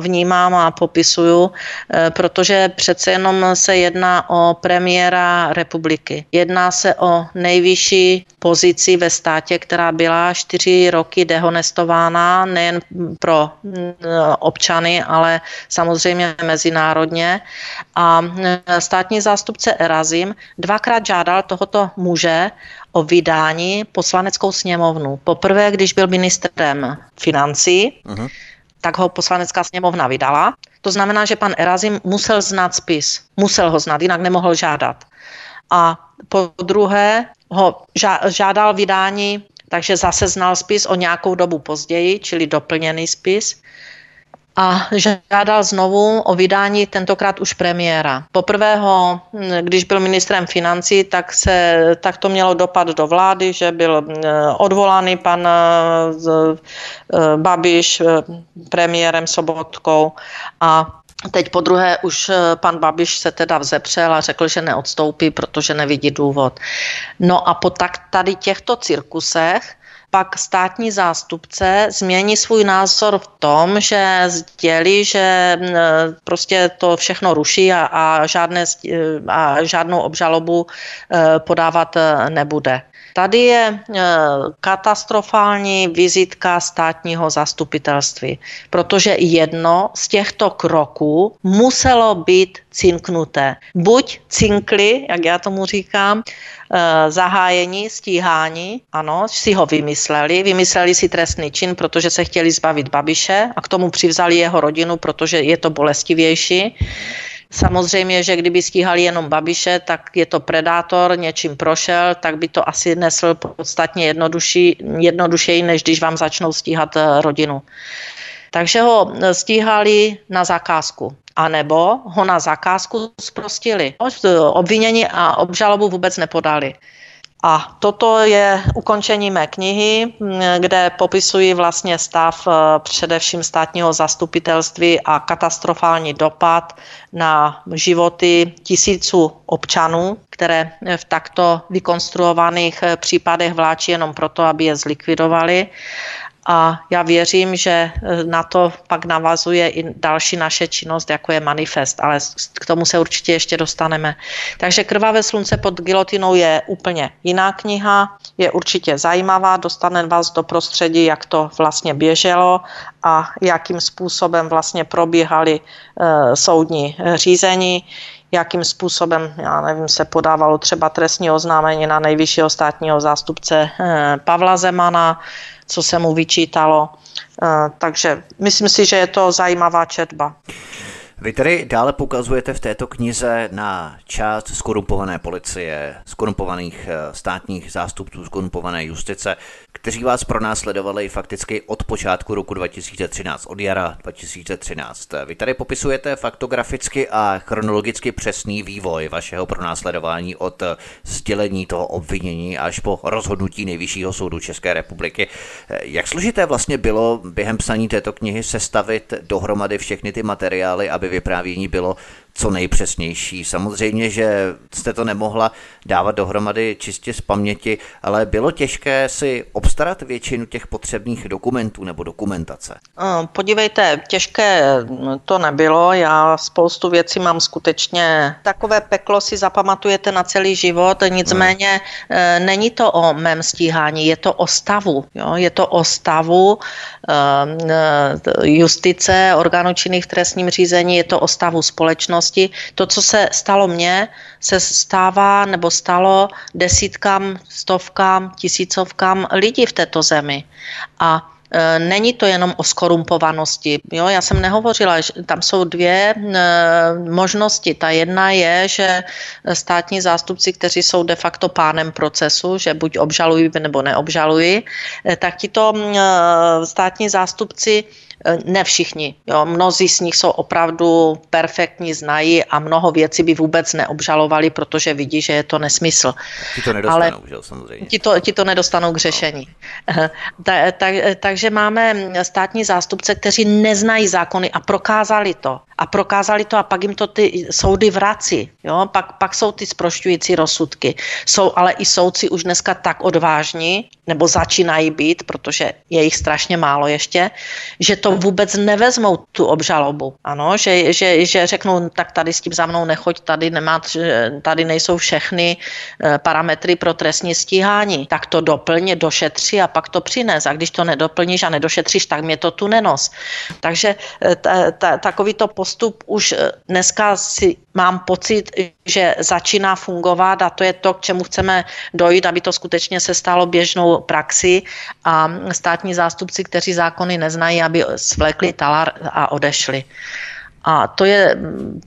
[SPEAKER 2] vnímám a popisuju? Eh, protože přece jenom se jedná o premiéra republiky. Jedná se o nejvyšší pozici ve státě, která byla čtyři roky dehonestována nejen pro eh, občany, ale samozřejmě mezinárodně. A státní zástupce Erazim dvakrát žádal tohoto muže, o vydání poslaneckou sněmovnu. Poprvé, když byl ministrem financí, uh-huh. tak ho poslanecká sněmovna vydala. To znamená, že pan Erazim musel znát spis. Musel ho znát, jinak nemohl žádat. A po druhé ho žádal vydání, takže zase znal spis o nějakou dobu později, čili doplněný spis a žádal znovu o vydání tentokrát už premiéra. Poprvé ho, když byl ministrem financí, tak, se, tak to mělo dopad do vlády, že byl eh, odvolaný pan eh, eh, Babiš premiérem Sobotkou a Teď po druhé už pan Babiš se teda vzepřel a řekl, že neodstoupí, protože nevidí důvod. No a po tak tady těchto cirkusech pak státní zástupce změní svůj názor v tom, že sdělí, že prostě to všechno ruší a, a, žádné, a žádnou obžalobu e, podávat e, nebude. Tady je e, katastrofální vizitka státního zastupitelství, protože jedno z těchto kroků muselo být cinknuté. Buď cinkli, jak já tomu říkám, Eh, zahájení, stíhání, ano, si ho vymysleli, vymysleli si trestný čin, protože se chtěli zbavit Babiše a k tomu přivzali jeho rodinu, protože je to bolestivější. Samozřejmě, že kdyby stíhali jenom Babiše, tak je to predátor, něčím prošel, tak by to asi nesl podstatně jednodušší, jednodušeji, než když vám začnou stíhat eh, rodinu. Takže ho stíhali na zakázku anebo ho na zakázku zprostili. Obvinění a obžalobu vůbec nepodali. A toto je ukončení mé knihy, kde popisuji vlastně stav eh, především státního zastupitelství a katastrofální dopad na životy tisíců občanů, které v takto vykonstruovaných eh, případech vláčí jenom proto, aby je zlikvidovali a já věřím, že eh, na to pak navazuje i další naše činnost, jako je manifest, ale k tomu se určitě ještě dostaneme. Takže Krvavé slunce pod gilotinou je úplně jiná kniha, je určitě zajímavá, dostane vás do prostředí, jak to vlastně běželo a jakým způsobem vlastně probíhaly e, soudní řízení jakým způsobem, já nevím, se podávalo třeba trestní oznámení na nejvyššího státního zástupce Pavla Zemana, co se mu vyčítalo. Eh, takže myslím si, že je to zajímavá četba.
[SPEAKER 1] Vy tedy dále poukazujete v této knize na část skorumpované policie, skorumpovaných eh, státních zástupců, skorumpované justice, kteří vás pronásledovali fakticky od počátku roku 2013, od jara 2013. Vy tady popisujete faktograficky a chronologicky přesný vývoj vašeho pronásledování od sdělení toho obvinění až po rozhodnutí Nejvyššího soudu České republiky. Jak složité vlastně bylo během psaní této knihy sestavit dohromady všechny ty materiály, aby vyprávění bylo co nejpřesnější. Samozřejmě, že jste to nemohla dávat dohromady čistě z paměti, ale bylo těžké si obstarat většinu těch potřebných dokumentů nebo dokumentace.
[SPEAKER 2] Podívejte, těžké to nebylo. Já spoustu věcí mám skutečně. Takové peklo si zapamatujete na celý život, nicméně hmm. není to o mém stíhání, je to o stavu. Jo? Je to o stavu justice, orgánů činných v trestním řízení, je to o stavu společnosti společnosti. To, co se stalo mně, se stává nebo stalo desítkám, stovkám, tisícovkám lidí v této zemi. A e, Není to jenom o skorumpovanosti. Jo, já jsem nehovořila, že tam jsou dvě e, možnosti. Ta jedna je, že státní zástupci, kteří jsou de facto pánem procesu, že buď obžalují nebo neobžalují, e, tak tito státní zástupci ne všichni. Jo. Mnozí z nich jsou opravdu perfektní, znají a mnoho věcí by vůbec neobžalovali, protože vidí, že je to nesmysl.
[SPEAKER 1] Ti to nedostanou, Ale že, samozřejmě.
[SPEAKER 2] Ti to, ti to nedostanou k řešení. No. Ta, ta, takže máme státní zástupce, kteří neznají zákony a prokázali to a prokázali to a pak jim to ty soudy vrací. Jo? Pak, pak jsou ty sprošťující rozsudky. Jsou ale i soudci už dneska tak odvážní, nebo začínají být, protože je jich strašně málo ještě, že to vůbec nevezmou tu obžalobu. Ano, že, že, že řeknou, tak tady s tím za mnou nechoď, tady, nemá, tady nejsou všechny eh, parametry pro trestní stíhání. Tak to doplně, došetři a pak to přines. A když to nedoplníš a nedošetříš, tak mě to tu nenos. Takže eh, ta, ta, takový to postup už eh, dneska si mám pocit, že začíná fungovat a to je to, k čemu chceme dojít, aby to skutečně se stalo běžnou praxi a státní zástupci, kteří zákony neznají, aby svlékli talar a odešli. A to je mm,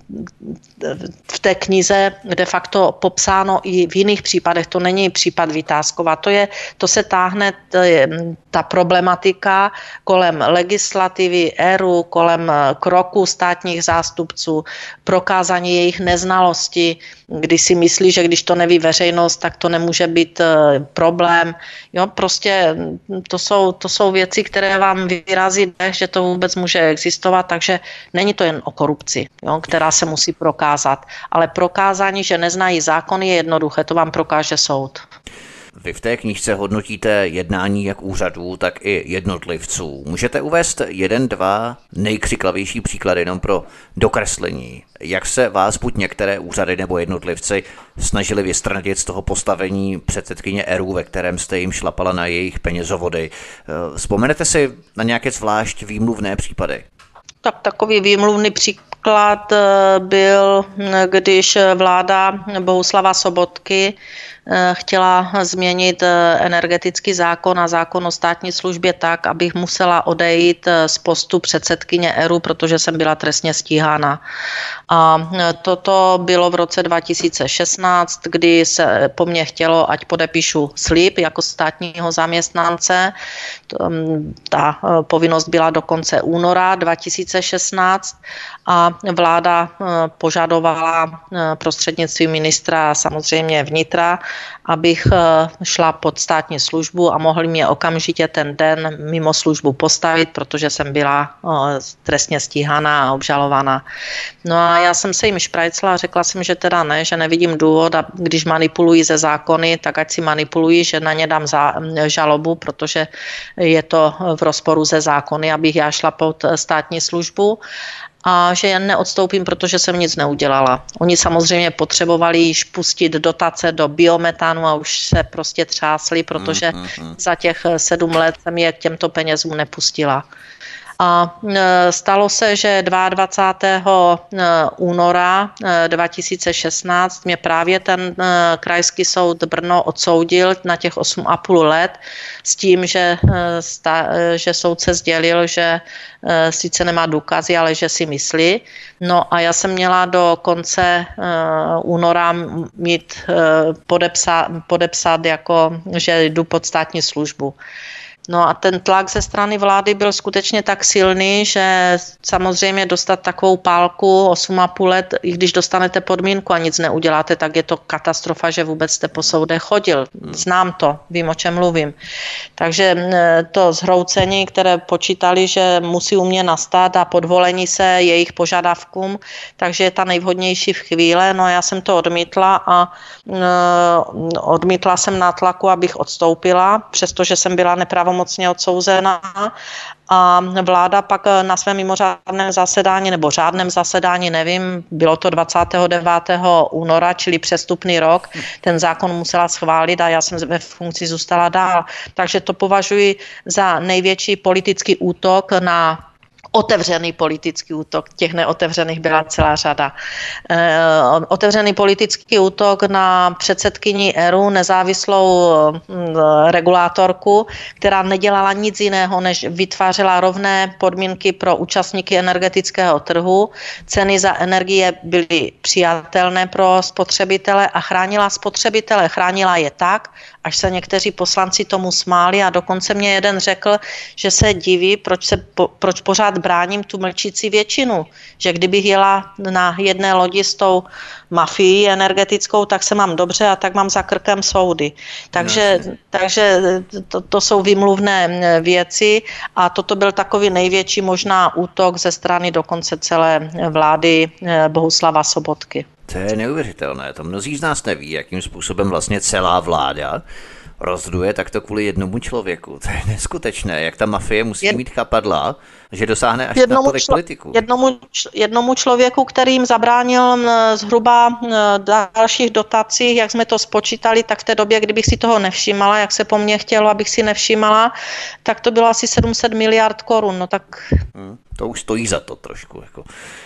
[SPEAKER 2] v té knize de facto popsáno i v jiných případech. To není případ Vytázkova. To, je, to se táhne je, mm, ta problematika kolem legislativy, ERU, kolem eh, kroku státních zástupců, prokázání jejich neznalosti, kdy si myslí, že když to neví veřejnost, tak to nemůže být eh, problém. Jo, prostě mm, to jsou, to jsou věci, které vám vyrazí že to vůbec může existovat, takže není to jen o korupci, jo, která se musí prokázat. Ale prokázání, že neznají zákony, je jednoduché, to vám prokáže soud.
[SPEAKER 1] Vy v té knížce hodnotíte jednání jak úřadů, tak i jednotlivců. Můžete uvést jeden, dva nejkřiklavější příklady jenom pro dokreslení, jak se vás buď některé úřady nebo jednotlivci snažili vystranit z toho postavení předsedkyně ERU, ve kterém jste jim šlapala na jejich penězovody. Vzpomenete si na nějaké zvlášť výmluvné případy?
[SPEAKER 2] Tak takový výmluvný příklad eh, byl, když vláda Bohuslava Sobotky Eh, chtěla změnit eh, energetický zákon a zákon o státní službě tak, abych musela odejít eh, z postu předsedkyně ERU, protože jsem byla trestně stíhána. A toto bylo v roce 2016, kdy se po mně chtělo, ať podepíšu slib jako státního zaměstnance. Mm, ta povinnost byla do konce února 2016 a vláda požadovala prostřednictvím ministra samozřejmě vnitra, abych eh, šla pod státní službu a mohli mě okamžitě ten den mimo službu postavit, protože jsem byla eh, trestně stíhaná a obžalovaná. No a já jsem se jim šprajcla a řekla jsem, že teda ne, že nevidím důvod a když manipulují ze zákony, tak ať si manipulují, že na ně dám za, žalobu, protože je to v rozporu ze zákony, abych já šla pod státní službu a že jen neodstoupím, protože jsem nic neudělala. Oni samozřejmě potřebovali již pustit dotace do biometánu a už se prostě třásli, protože mm-hmm. za těch sedm let jsem je k těmto penězům nepustila. A e, stalo se, že 22. E, února 2016 e, mě právě ten krajský soud Brno odsoudil na těch 8,5 let s tím, že, že soudce sdělil, že sice nemá důkazy, ale že si myslí. No a já jsem měla do konce února mít podepsat, podepsat jako, že jdu pod státní službu. No a ten tlak ze strany vlády byl skutečně tak silný, že samozřejmě dostat takovou pálku 8,5 let, i když dostanete podmínku a nic neuděláte, tak je to katastrofa, že vůbec jste po soudech chodil. Znám to, vím, o čem mluvím. Takže to zhroucení, které počítali, že musí u mě nastat a podvolení se jejich požadavkům, takže je ta nejvhodnější v chvíle. No já jsem to odmítla a odmítla jsem nátlaku, abych odstoupila, přestože jsem byla nepravomocí pravomocně odsouzená a vláda pak na svém mimořádném zasedání nebo řádném zasedání, nevím, bylo to 29. února, čili přestupný rok, ten zákon musela schválit a já jsem ve funkci zůstala dál. Takže to považuji za největší politický útok na otevřený politický útok. Těch neotevřených byla celá řada. Eh, otevřený politický útok na předsedkyni ERU, nezávislou mm, regulátorku, která nedělala nic jiného, než vytvářela rovné podmínky pro účastníky energetického trhu. Ceny za energie byly přijatelné pro spotřebitele a chránila spotřebitele. Chránila je tak, až se někteří poslanci tomu smáli a dokonce mě jeden řekl, že se diví, proč, se, po, proč pořád bráním tu mlčící většinu. Že kdybych jela na jedné lodi s tou mafií energetickou, tak se mám dobře a tak mám za krkem soudy. Takže, no, takže to, to jsou vymluvné věci a toto byl takový největší možná útok ze strany dokonce celé vlády Bohuslava Sobotky.
[SPEAKER 1] To je neuvěřitelné, to mnozí z nás neví, jakým způsobem vlastně celá vláda rozduje takto kvůli jednomu člověku. To je neskutečné, jak ta mafie musí mít chapadla, že dosáhne až jednomu na člo... politiků.
[SPEAKER 2] Jednomu, jednomu člověku, který jim zabránil zhruba dalších dotacích, jak jsme to spočítali, tak v té době, kdybych si toho nevšímala, jak se po mně chtělo, abych si nevšímala, tak to bylo asi 700 miliard korun. No tak hmm.
[SPEAKER 1] To už stojí za to trošku. Jako.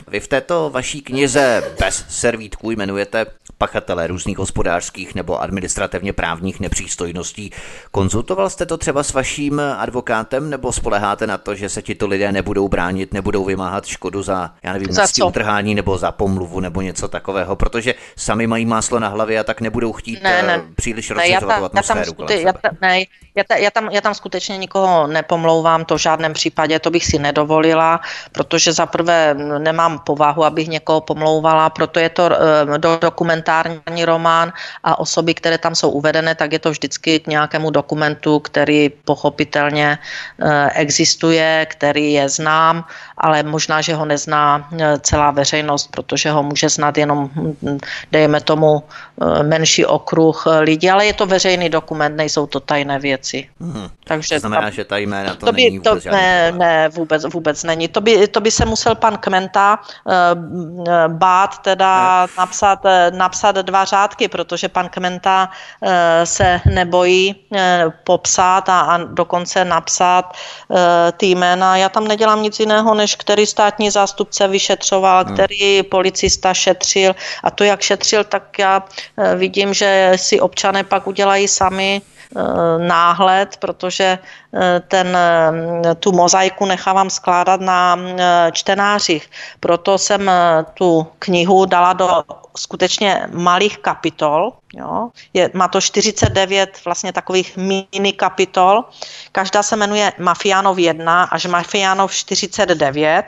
[SPEAKER 1] Vy v této vaší knize bez servítku jmenujete pachatele různých hospodářských nebo administrativně právních nepřístojností. Konzultoval jste to třeba s vaším advokátem nebo spoleháte na to, že se ti to lidé nebudou bránit, nebudou vymáhat škodu za, já nevím, za utrhání nebo za pomluvu nebo něco takového, protože sami mají máslo na hlavě a tak nebudou chtít ne, ne, eh, příliš ne, rozšiřovat tu atmosféru. Já tam,
[SPEAKER 2] já, ta, ne, já, ta, já, tam, já tam skutečně nikoho nepomlouvám, to v žádném případě, to bych si nedovolila, protože za prvé nemám povahu, abych někoho pomlouvala, proto je to eh, do, dokumentární román a osoby, které tam jsou uvedené, tak je to vždycky k nějakému dokumentu, který pochopitelně eh, existuje, který je znám, ale možná, že ho nezná eh, celá veřejnost, protože ho může znát jenom, hm, dejme tomu, menší okruh lidí, ale je to veřejný dokument, nejsou to tajné věci.
[SPEAKER 1] Hmm. Takže to znamená, tam, že ta jména to, to by, není
[SPEAKER 2] vůbec to, ne, ne, vůbec, vůbec není. To by, to by se musel pan Kmenta uh, bát teda napsat, eh, napsat dva řádky, protože pan Kmenta uh, se nebojí uh, popsat a, a dokonce napsat uh, ty jména. Já tam nedělám nic jiného, než který státní zástupce vyšetřoval, hmm. který policista šetřil a to, jak šetřil, tak já uh, vidím, že si občané pak udělají sami Eh, náhled, protože eh, ten, eh, tu mozaiku nechávám skládat na čtenářích. Proto jsem tu knihu dala do skutečně malých kapitol. Jo. Je, má to 49 vlastně takových mini kapitol. Každá se jmenuje Mafiánov 1 až Mafiánov 49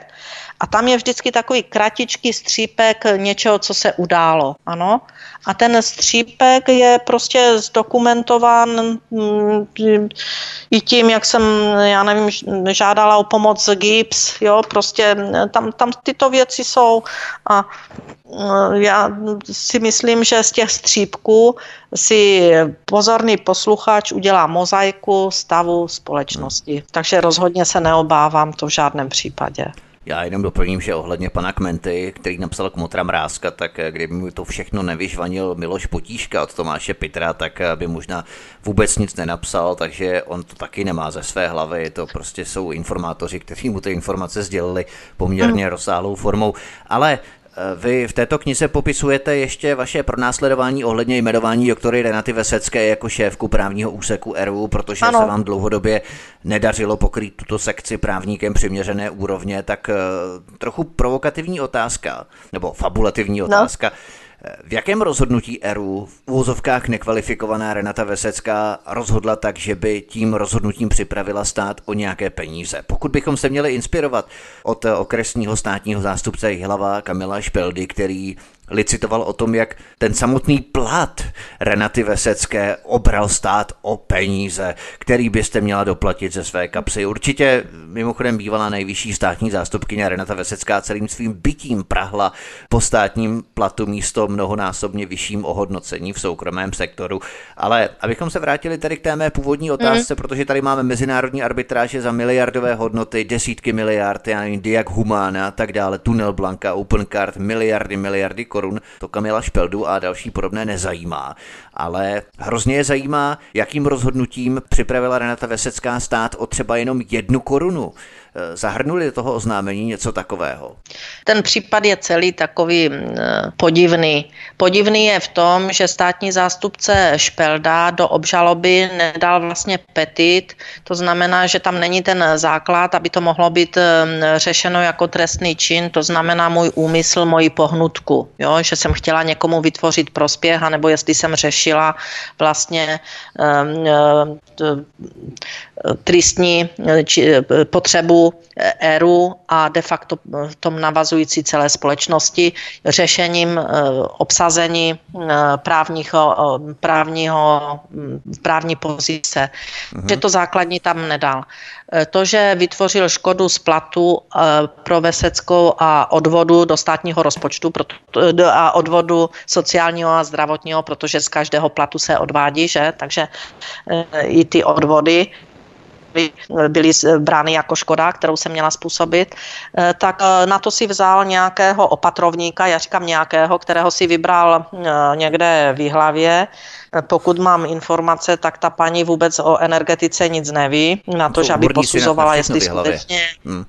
[SPEAKER 2] a tam je vždycky takový kratičký střípek něčeho, co se událo. Ano. A ten střípek je prostě zdokumentován mm, i tím, jak jsem, já nevím, žádala o pomoc GIPS, jo, prostě tam, tam tyto věci jsou a eh, já si myslím, že z těch střípků si pozorný posluchač udělá mozaiku stavu společnosti. Takže rozhodně se neobávám to v žádném případě.
[SPEAKER 1] Já jenom doplním, že ohledně pana Kmenty, který napsal Kmotra Mrázka, tak eh, kdyby mu to všechno nevyžvanil Miloš Potíška od Tomáše Pitra, tak eh, by možná vůbec nic nenapsal, takže on to taky nemá ze své hlavy. To prostě jsou informátoři, kteří mu ty informace sdělili poměrně mm. rozsáhlou formou. Ale vy v této knize popisujete ještě vaše pronásledování ohledně jmenování doktory Renaty Vesecké jako šéfku právního úseku RU, protože ano. se vám dlouhodobě nedařilo pokrýt tuto sekci právníkem přiměřené úrovně, tak eh, trochu provokativní otázka, nebo fabulativní no. otázka. No. V jakém rozhodnutí ERU v úvozovkách nekvalifikovaná Renata Vesecká rozhodla tak, že by tím rozhodnutím připravila stát o nějaké peníze? Pokud bychom se měli inspirovat od okresního státního zástupce Jihlava Kamila Špeldy, který licitoval o tom, jak ten samotný plat Renaty Vesecké obral stát o peníze, který byste měla doplatit ze své kapsy. Určitě mimochodem bývalá nejvyšší státní zástupkyně Renata Vesecká celým svým bytím prahla po státním platu místo mnohonásobně vyšším ohodnocení v soukromém sektoru. Ale abychom se vrátili tady k té mé původní otázce, mm. protože tady máme mezinárodní arbitráže za miliardové hodnoty, desítky miliard, já nevím, Humana a tak dále, Tunel Blanka, Opencard, miliardy, miliardy korun, to Kamila Špeldu a další podobné nezajímá. Ale hrozně je zajímá, jakým rozhodnutím připravila Renata Vesecká stát o třeba jenom jednu korunu. Eh, zahrnuli do toho oznámení něco takového?
[SPEAKER 2] Ten případ je celý takový mm, podivný. Podivný je v tom, že státní zástupce Špelda do obžaloby nedal vlastně petit, to znamená, že tam není ten základ, aby to mohlo být mm, řešeno jako trestný čin, to znamená můj úmysl, moji pohnutku, jo? že jsem chtěla někomu vytvořit prospěch, anebo jestli jsem řešila vlastně um, tristní či, potřebu éru a de facto v tom navazující celé společnosti řešením eh, obsazení eh, právního, právního, mm, právní pozice. Mhm. Že to základní tam nedal. Eh, to, že vytvořil škodu z platu pro Veseckou a odvodu do státního rozpočtu a odvodu sociálního a zdravotního, protože z každého platu se odvádí, že? takže i ty odvody byly brány jako škoda, kterou se měla způsobit, eh, tak eh, na to si vzal nějakého opatrovníka, já říkám nějakého, kterého si vybral eh, někde v hlavě. Pokud mám informace, tak ta paní vůbec o energetice nic neví, na to, že aby posuzovala, jestli skutečně... Hmm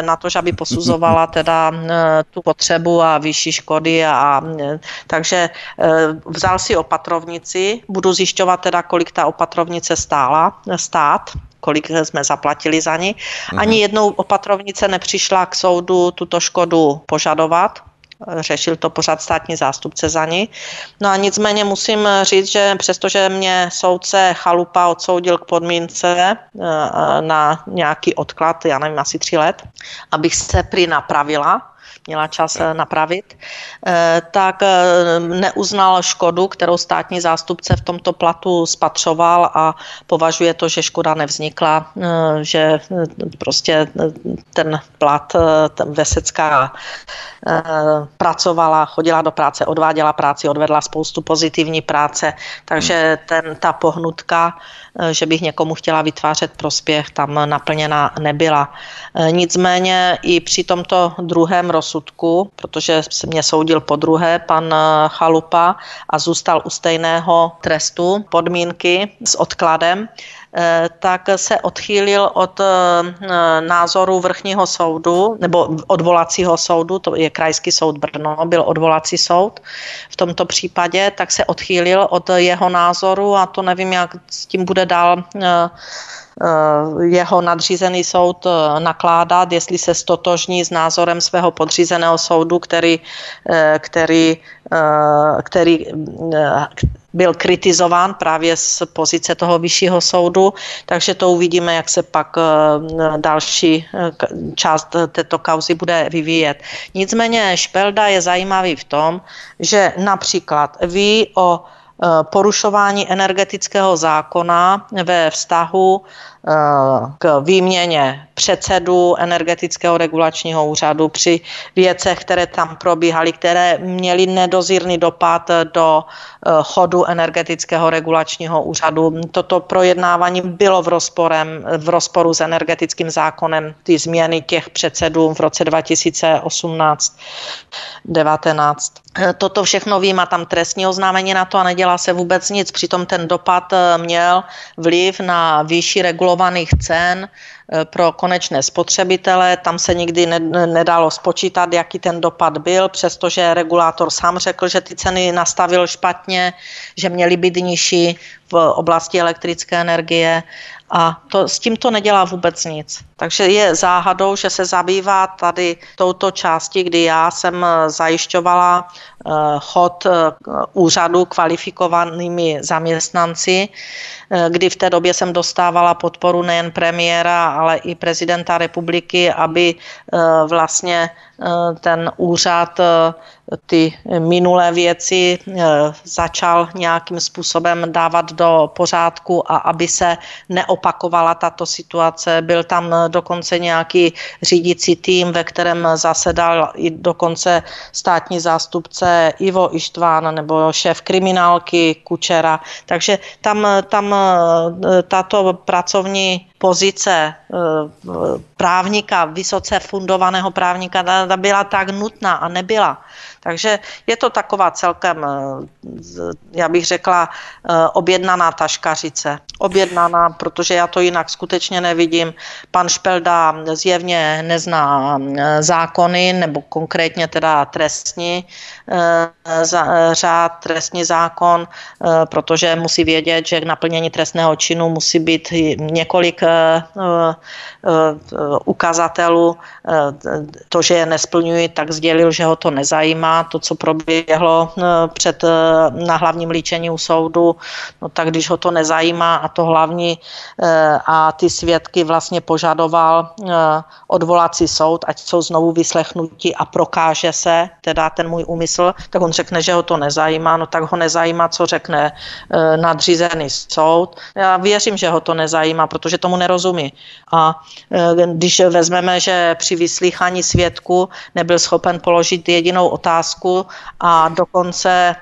[SPEAKER 2] na to, že aby posuzovala teda tu potřebu a vyšší škody a takže vzal si opatrovnici, budu zjišťovat teda, kolik ta opatrovnice stála, stát, kolik jsme zaplatili za ní. Ani mhm. jednou opatrovnice nepřišla k soudu tuto škodu požadovat, řešil to pořád státní zástupce za ní. No a nicméně musím říct, že přestože mě soudce Chalupa odsoudil k podmínce eh, na nějaký odklad, já nevím, asi tři let, abych se prý napravila, měla čas eh, napravit, eh, tak eh, neuznal škodu, kterou státní zástupce v tomto platu spatřoval a považuje to, že škoda nevznikla, že prostě ten plat, ten Vesecká pracovala, chodila do práce, odváděla práci, odvedla spoustu pozitivní práce, takže ten, ta pohnutka, že bych někomu chtěla vytvářet prospěch, tam naplněna nebyla. Nicméně i při tomto druhém rozsudku protože se mě soudil po druhé pan eh, Chalupa a zůstal u stejného trestu podmínky s odkladem, eh, tak se odchýlil od eh, názoru vrchního soudu nebo odvolacího soudu, to je krajský soud Brno, byl odvolací soud v tomto případě, tak se odchýlil od jeho názoru a to nevím, jak s tím bude dál Eh, jeho nadřízený soud eh, nakládat, jestli se stotožní s názorem svého podřízeného soudu, který, eh, který, který byl kritizován právě z pozice toho vyššího soudu, takže to uvidíme, jak se pak další část této kauzy bude vyvíjet. Nicméně Špelda je zajímavý v tom, že například ví o porušování energetického zákona ve vztahu k výměně předsedu energetického regulačního úřadu při věcech, které tam probíhaly, které měly nedozírný dopad do eh, chodu energetického regulačního úřadu. Toto projednávání bylo v, rozporem, v rozporu s energetickým zákonem, ty změny těch předsedů v roce 2018 19. Eh, toto všechno vím a tam trestní oznámení na to a nedělá se vůbec nic. Přitom ten dopad eh, měl vliv na výši regulovaných cen pro konečné spotřebitele. Tam se nikdy nedalo spočítat, jaký ten dopad byl, přestože regulátor sám řekl, že ty ceny nastavil špatně, že měly být nižší v oblasti elektrické energie a to, s tím to nedělá vůbec nic. Takže je záhadou, že se zabývá tady touto části, kdy já jsem zajišťovala eh, chod eh, úřadu kvalifikovanými zaměstnanci, eh, kdy v té době jsem dostávala podporu nejen premiéra, ale i prezidenta republiky, aby vlastně ten úřad ty minulé věci začal nějakým způsobem dávat do pořádku a aby se neopakovala tato situace. Byl tam dokonce nějaký řídící tým, ve kterém zasedal i dokonce státní zástupce Ivo Ištván nebo šéf kriminálky Kučera. Takže tam, tam tato pracovní pozice eh, právníka, vysoce fundovaného právníka, byla tak nutná a nebyla. Takže je to taková celkem, eh, já bych řekla, eh, objednaná taškařice. Objednaná, protože já to jinak skutečně nevidím. Pan Špelda zjevně nezná zákony, nebo konkrétně teda trestní řád, trestní zákon, protože musí vědět, že k naplnění trestného činu musí být několik Eh, eh, ukazatelů. Eh, to, že je nesplňují, tak sdělil, že ho to nezajímá. To, co proběhlo před na hlavním líčení u soudu, no tak když ho to nezajímá a to hlavní a ty svědky vlastně požadoval odvolací soud, ať jsou znovu vyslechnuti a prokáže se teda ten můj úmysl, tak on řekne, že ho to nezajímá, no tak ho nezajímá, co řekne nadřízený soud. Já věřím, že ho to nezajímá, protože tomu nerozumí. A e, když vezmeme, že při vyslýchání svědku nebyl schopen položit jedinou otázku, a dokonce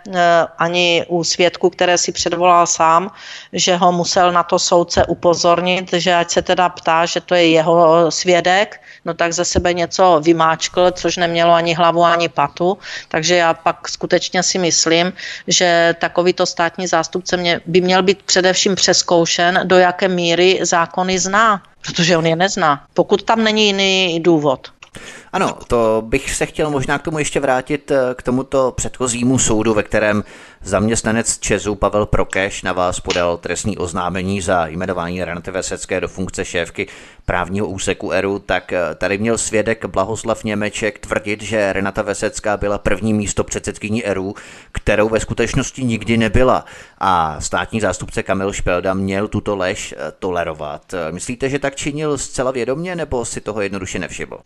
[SPEAKER 2] ani u svědků, které si předvolal sám, že ho musel na to soudce upozornit, že ať se teda ptá, že to je jeho svědek, no tak ze sebe něco vymáčkl, což nemělo ani hlavu, ani patu. Takže já pak skutečně si myslím, že takovýto státní zástupce mě, by měl být především přeskoušen, do jaké míry zákony zná, protože on je nezná. Pokud tam není jiný důvod.
[SPEAKER 1] Ano, to bych se chtěl možná k tomu ještě vrátit eh, k tomuto předchozímu soudu, ve kterém Zaměstnanec Česu Pavel Prokeš na vás podal trestní oznámení za jmenování Renate Vesecké do funkce šéfky právního úseku ERU, tak eh, tady měl svědek Blahoslav Němeček tvrdit, že Renata Vesecká byla první místo předsedkyní ERU, kterou ve skutečnosti nikdy nebyla. A státní zástupce Kamil Špelda měl tuto lež eh, tolerovat. Myslíte, že tak činil zcela vědomně, nebo si toho jednoduše nevšiml?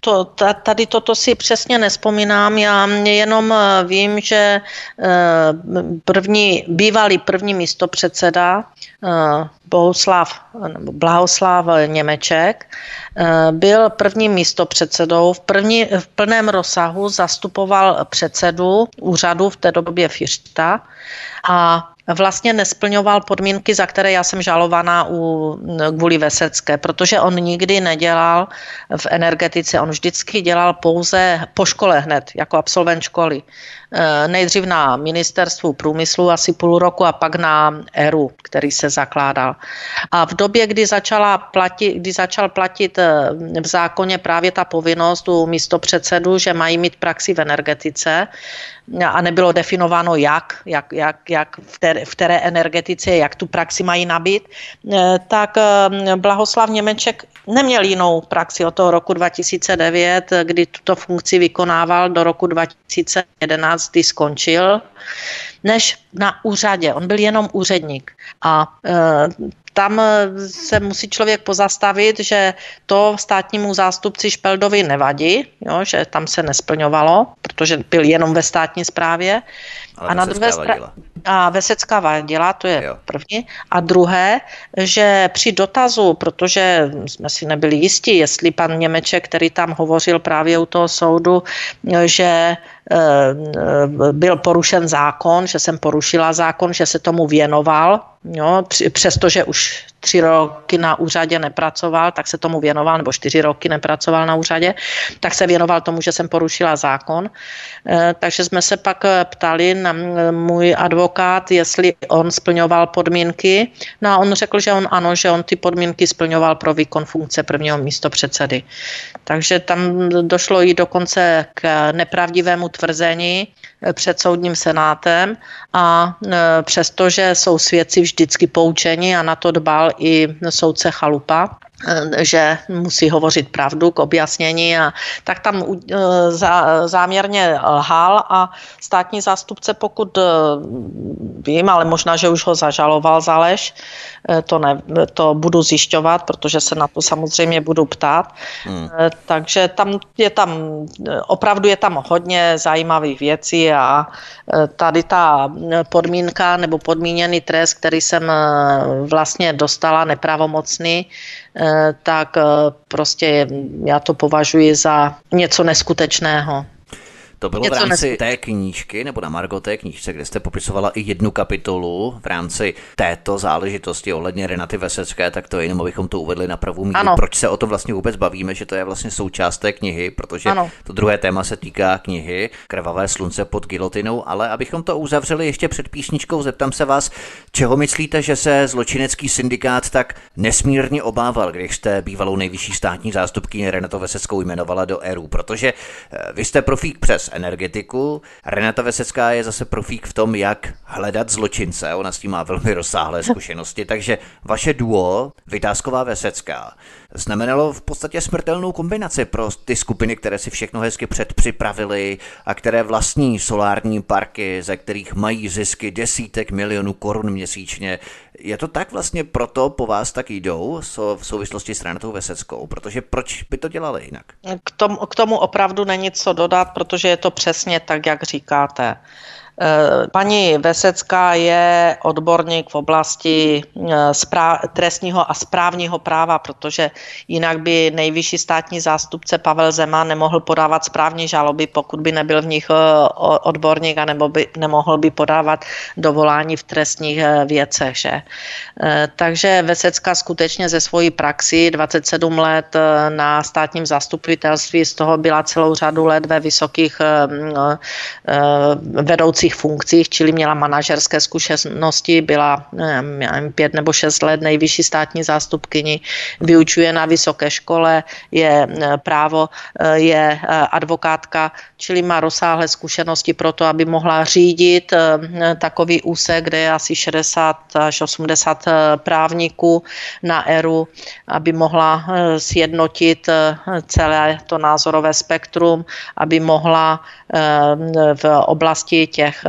[SPEAKER 2] To, tady toto si přesně nespomínám, já jenom eh, vím, že první, bývalý první místopředseda eh, Bohuslav, nebo Blahoslav Němeček eh, byl prvním místopředsedou, v, první, v plném rozsahu zastupoval předsedu úřadu v té době Fišta a vlastně nesplňoval podmínky, za které já jsem žalovaná u, kvůli Vesecké, protože on nikdy nedělal v energetice, on vždycky dělal pouze po škole hned, jako absolvent školy. Eh, nejdřív na ministerstvu průmyslu asi půl roku a pak na ERU, který se zakládal. A v době, kdy, začala platit, kdy začal platit eh, v zákoně právě ta povinnost u místopředsedu, že mají mít praxi v energetice, a nebylo definováno jak, jak, jak, jak v, té, v které energetice, jak tu praxi mají nabít, eh, tak Blahoslav Němeček neměl jinou praxi od toho roku 2009, kdy tuto funkci vykonával do roku 2011, kdy skončil, než na úřadě. On byl jenom úředník. A e, tam se musí člověk pozastavit, že to státnímu zástupci Špeldovi nevadí, jo, že tam se nesplňovalo, protože byl jenom ve státní správě.
[SPEAKER 1] Ale a na druhé straně
[SPEAKER 2] a Vesecká vadila, to je jo. první. A druhé, že při dotazu, protože jsme si nebyli jistí, jestli pan Němeček, který tam hovořil právě u toho soudu, že Eh, byl porušen zákon, že jsem porušila zákon, že se tomu věnoval, přestože už tři roky na úřadě nepracoval, tak se tomu věnoval, nebo čtyři roky nepracoval na úřadě, tak se věnoval tomu, že jsem porušila zákon. Eh, takže jsme se pak eh, ptali na můj advokát, jestli on splňoval podmínky. No a on řekl, že on ano, že on ty podmínky splňoval pro výkon funkce prvního místo předsedy. Takže tam došlo i dokonce k nepravdivému tvrzení před soudním senátem a eh, přestože jsou svědci vždycky poučeni a na to dbal i soudce Chalupa, že musí hovořit pravdu k objasnění a tak tam eh, záměrně lhal a státní zástupce, pokud eh, vím, ale možná, že už ho zažaloval za lež, to, ne, to budu zjišťovat, protože se na to samozřejmě budu ptát. Hmm. Takže tam je tam, opravdu je tam hodně zajímavých věcí a tady ta podmínka nebo podmíněný trest, který jsem vlastně dostala nepravomocný, Eh, tak eh, prostě já to považuji za něco neskutečného.
[SPEAKER 1] To bylo Něco v rámci nes... té knížky, nebo na Margo té knížce, kde jste popisovala i jednu kapitolu v rámci této záležitosti ohledně Renaty Vesecké, tak to jenom abychom to uvedli na pravou míru. Proč se o tom vlastně vůbec bavíme, že to je vlastně součást té knihy, protože ano. to druhé téma se týká knihy Krvavé slunce pod gilotinou, ale abychom to uzavřeli ještě před písničkou, zeptám se vás, čeho myslíte, že se zločinecký syndikát tak nesmírně obával, když jste bývalou nejvyšší státní zástupkyně Renato Veseckou jmenovala do ERU, protože eh, vy jste profík přes energetiku. Renata Vesecká je zase profík v tom, jak hledat zločince. Ona s tím má velmi rozsáhlé zkušenosti, takže vaše duo, Vytázková Vesecká, znamenalo v podstatě smrtelnou kombinaci pro ty skupiny, které si všechno hezky předpřipravili a které vlastní solární parky, ze kterých mají zisky desítek milionů korun měsíčně. Je to tak vlastně proto po vás tak jdou v souvislosti s Renatou Veseckou, protože proč by to dělali jinak?
[SPEAKER 2] K tomu, k tomu opravdu není co dodat, protože je to přesně tak, jak říkáte. Eh, paní Vesecká je odborník v oblasti eh, trestního a správního práva, protože jinak by nejvyšší státní zástupce Pavel Zema nemohl podávat správní žaloby, pokud by nebyl v nich eh, odborník a nebo by nemohl by podávat dovolání v trestních věcech. Že? Takže Vesecká skutečně ze svojí praxi 27 let na státním zastupitelství, z toho byla celou řadu let ve vysokých vedoucích vedoucích funkcích, čili měla manažerské zkušenosti, byla nevím, pět nebo šest let nejvyšší státní zástupkyni, vyučuje na vysoké škole, je právo, e, je e, advokátka, čili má rozsáhlé zkušenosti pro to, aby mohla řídit e, takový úsek, kde je asi 60 až 80 právníků na ERU, aby mohla sjednotit celé to názorové spektrum, aby mohla v oblasti těch těch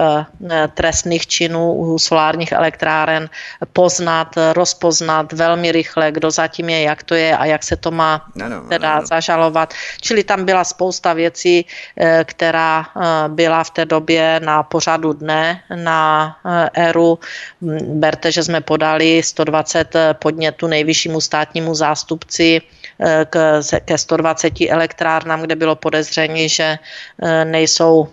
[SPEAKER 2] eh, trestných činů u solárních elektráren poznat, rozpoznat velmi rychle, kdo zatím je, jak to je a jak se to má ano, teda ano. zažalovat. Čili tam byla spousta věcí, eh, která eh, byla v té době na pořadu dne na ERU. Berte, že jsme podali 120 podnětů nejvyššímu státnímu zástupci k, ke 120 elektrárnám, kde bylo podezření, že nejsou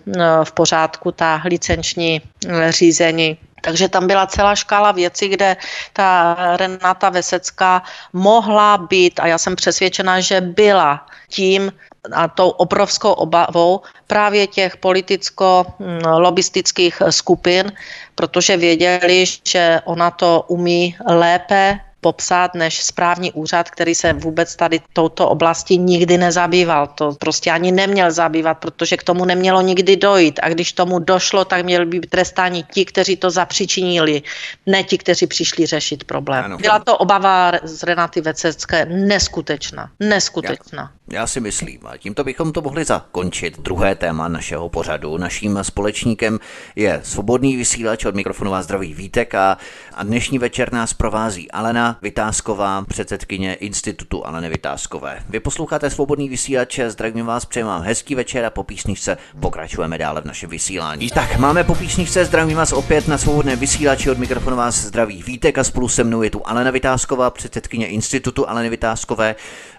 [SPEAKER 2] v pořádku ta licenční eh, řízení. Takže tam byla celá škála věcí, kde ta Renata Vesecká mohla být, a já jsem přesvědčena, že byla tím a tou obrovskou obavou právě těch politicko-lobistických hm, skupin, protože věděli, že ona to umí lépe popsat než správní úřad, který se vůbec tady touto oblasti nikdy nezabýval. To prostě ani neměl zabývat, protože k tomu nemělo nikdy dojít. A když tomu došlo, tak měli by být trestáni ti, kteří to zapřičinili, ne ti, kteří přišli řešit problém. Ano. Byla to obava z Renaty Vececké neskutečná. Neskutečná.
[SPEAKER 1] Já, si myslím, a tímto bychom to mohli zakončit. Druhé téma našeho pořadu. Naším společníkem je svobodný vysílač od mikrofonu vás zdraví Vítek a, a dnešní večer nás provází Alena Vytázková, předsedkyně Institutu Aleny Vytázkové. Vy posloucháte Svobodný vysílač, zdravím vás, přeji vám hezký večer a po písničce pokračujeme dále v našem vysílání. Tak, máme po písničce, zdravím vás opět na Svobodné vysílači, od mikrofonu vás zdraví Vítek a spolu se mnou je tu Alena Vytázková, předsedkyně Institutu Aleny Vytázkové.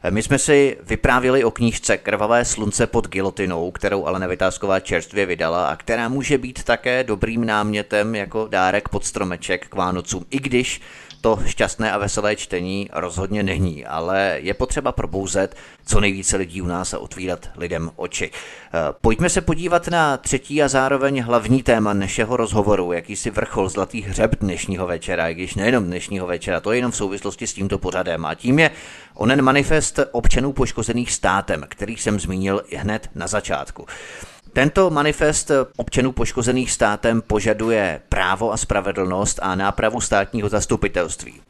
[SPEAKER 1] My jsme si vyprávěli o knížce Krvavé slunce pod gilotinou, kterou Alena Vytázková čerstvě vydala a která může být také dobrým námětem jako dárek pod stromeček k Vánocům, i když to šťastné a veselé čtení rozhodně není, ale je potřeba probouzet co nejvíce lidí u nás a otvírat lidem oči. Eh, pojďme se podívat na třetí a zároveň hlavní téma našeho rozhovoru, jakýsi vrchol zlatý hřeb dnešního večera, i když nejenom dnešního večera, to je jenom v souvislosti s tímto pořadem. A tím je onen manifest občanů poškozených státem, který jsem zmínil hned na začátku. Tento manifest občanů poškozených státem požaduje právo a spravedlnost a nápravu státního zastupitelství.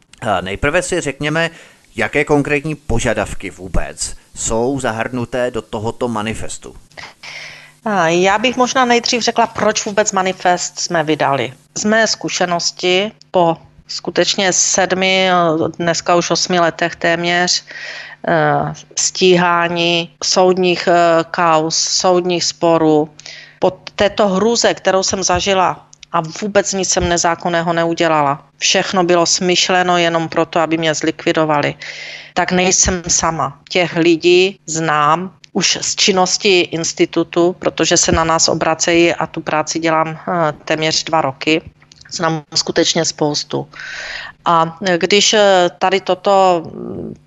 [SPEAKER 1] Nejprve si řekněme, jaké konkrétní požadavky vůbec jsou zahrnuté do tohoto manifestu.
[SPEAKER 2] Já bych možná nejdřív řekla, proč vůbec manifest jsme vydali. Z mé zkušenosti po skutečně sedmi, dneska už osmi letech téměř, Eh, stíhání soudních eh, kaus, soudních sporů. Po této hruze, kterou jsem zažila a vůbec nic jsem nezákonného neudělala. Všechno bylo smyšleno jenom proto, aby mě zlikvidovali. Tak nejsem sama. Těch lidí znám už z činnosti institutu, protože se na nás obracejí a tu práci dělám eh, téměř dva roky znám skutečně spoustu. A když eh, tady toto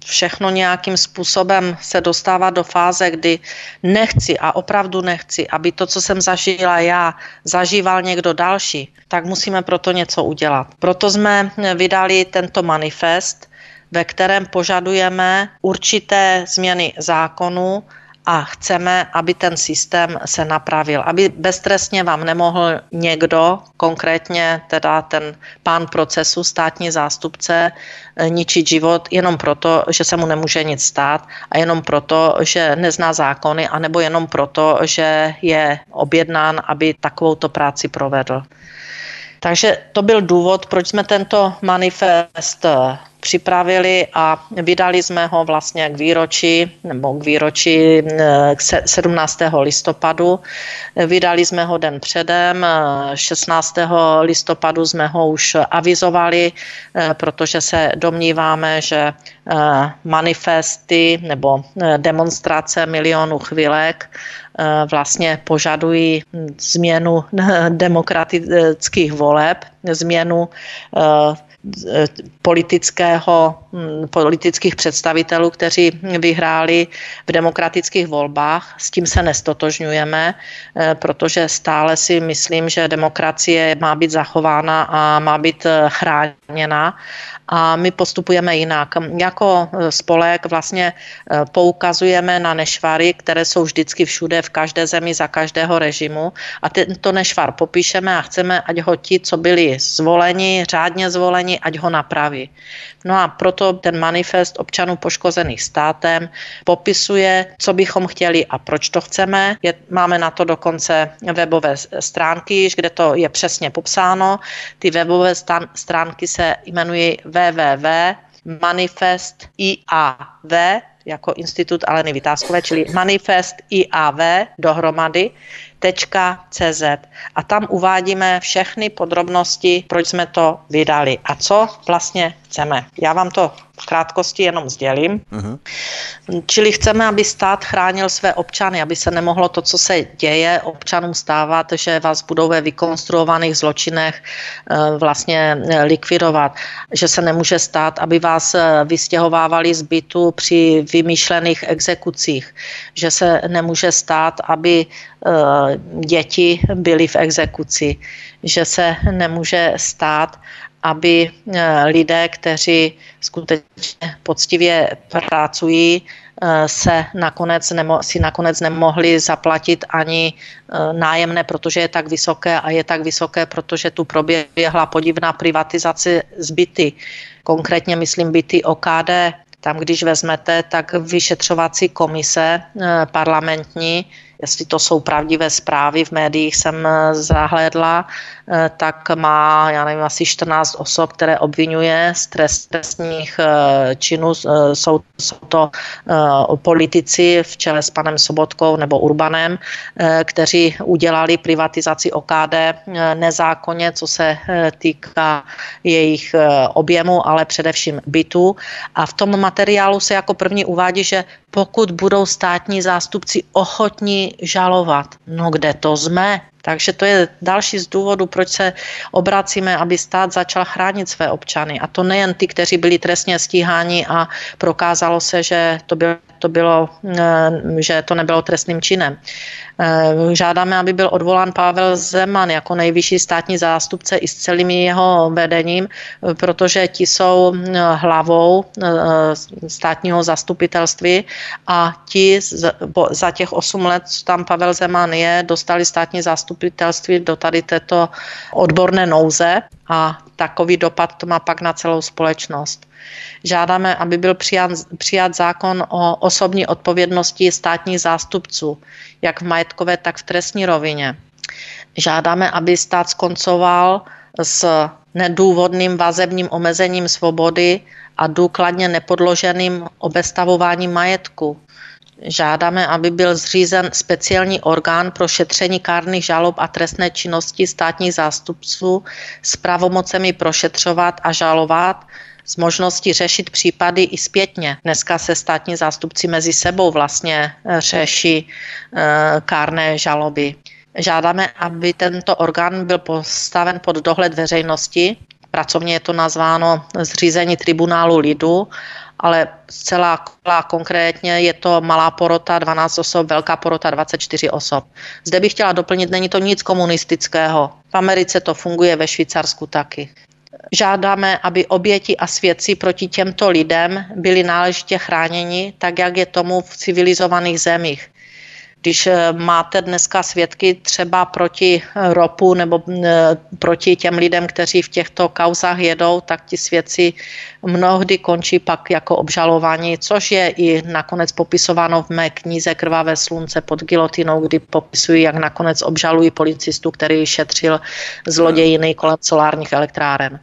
[SPEAKER 2] všechno nějakým způsobem se dostává do fáze, kdy nechci a opravdu nechci, aby to, co jsem zažila já, zažíval někdo další, tak musíme proto něco udělat. Proto jsme vydali tento manifest, ve kterém požadujeme určité změny zákonu, a chceme, aby ten systém se napravil, aby beztrestně vám nemohl někdo, konkrétně teda ten pán procesu, státní zástupce, eh, ničit život jenom proto, že se mu nemůže nic stát a jenom proto, že nezná zákony, anebo jenom proto, že je objednán, aby takovouto práci provedl. Takže to byl důvod, proč jsme tento manifest připravili a vydali jsme ho vlastně k výročí, nebo k výročí k 17. listopadu. Vydali jsme ho den předem, 16. listopadu jsme ho už avizovali, protože se domníváme, že manifesty nebo demonstrace milionů chvilek vlastně požadují změnu demokratických voleb, změnu politického, hm, politických představitelů, kteří vyhráli v demokratických volbách. S tím se nestotožňujeme, eh, protože stále si myslím, že demokracie má být zachována a má být eh, chráněna a my postupujeme jinak. Jako e, spolek vlastně poukazujeme na nešvary, které jsou vždycky všude, v každé zemi, za každého režimu a tento nešvar popíšeme a chceme, ať ho ti, co byli zvoleni, řádně zvoleni, ať ho napraví. No a proto ten manifest občanů poškozených státem popisuje, co bychom chtěli a proč to chceme. Je, máme na to dokonce webové stránky, kde to je přesně popsáno. Ty webové stránky se jmenují www.manifestiav jako Institut Aleny Vytázkové, čili manifest IAV dohromady CZ a tam uvádíme všechny podrobnosti, proč jsme to vydali a co vlastně chceme. Já vám to v krátkosti jenom sdělím. Uh-huh. Čili chceme, aby stát chránil své občany, aby se nemohlo to, co se děje občanům stávat, že vás budou ve vykonstruovaných zločinech eh, vlastně eh, likvidovat. Že se nemůže stát, aby vás eh, vystěhovávali z bytu při vymýšlených exekucích. Že se nemůže stát, aby děti byly v exekuci. Že se nemůže stát, aby eh, lidé, kteří skutečně poctivě pracují, eh, se nakonec nemo, si nakonec nemohli zaplatit ani eh, nájemné, protože je tak vysoké a je tak vysoké, protože tu proběhla podivná privatizace zbyty. Konkrétně myslím byty OKD. Tam, když vezmete, tak vyšetřovací komise parlamentní jestli to jsou pravdivé zprávy, v médiích jsem zahlédla, tak má, já nevím, asi 14 osob, které obvinuje z trestních eh, činů. Jsou, jsou to politici v čele s panem Sobotkou nebo Urbanem, kteří udělali privatizaci OKD nezákonně, co se týká jejich objemu, ale především bytu. A v tom materiálu se jako první uvádí, že pokud budou státní zástupci ochotní žalovat. No kde to jsme? Takže to je další z důvodů, proč se obracíme, aby stát začal chránit své občany. A to nejen ty, kteří byli trestně stíháni a prokázalo se, že to bylo, to bylo že to nebylo trestným činem. Eh, žádáme, aby byl odvolán Pavel Zeman jako nejvyšší státní zástupce i s celým jeho vedením, eh, protože ti jsou eh, hlavou státního zastupitelství a ti za těch 8 let, co tam Pavel Zeman je, dostali státní zastupitelství do tady této odborné nouze a takový dopad to má pak na celou společnost. Žádáme, aby byl přijat, přijat zákon o osobní odpovědnosti státních zástupců, jak v majetkové, tak v trestní rovině. Žádáme, aby stát skoncoval s nedůvodným vazebním omezením svobody a důkladně nepodloženým obestavováním majetku. Žádáme, aby byl zřízen speciální orgán pro šetření kárných žalob a trestné činnosti státních zástupců s pravomocemi prošetřovat a žalovat s možností řešit případy i zpětně. Dneska se státní zástupci mezi sebou vlastně eh, řeší eh, kárné žaloby. Žádáme, aby tento orgán byl postaven pod dohled veřejnosti. Pracovně je to nazváno zřízení tribunálu lidu, ale zcela konkrétně je to malá porota 12 osob, velká porota 24 osob. Zde bych chtěla doplnit, není to nic komunistického. V Americe to funguje, ve Švýcarsku taky. Žádáme, aby oběti a svědci proti těmto lidem byli náležitě chráněni, tak jak je tomu v civilizovaných zemích. Když eh, máte dneska svědky třeba proti eh, ropu nebo eh, proti těm lidem, kteří v těchto kauzách jedou, tak ti svědci mnohdy končí pak jako obžalování, což je i nakonec popisováno v mé knize Krvavé slunce pod gilotinou, kdy popisují, jak nakonec obžalují policistu, který šetřil zlodějiny kolem solárních elektráren.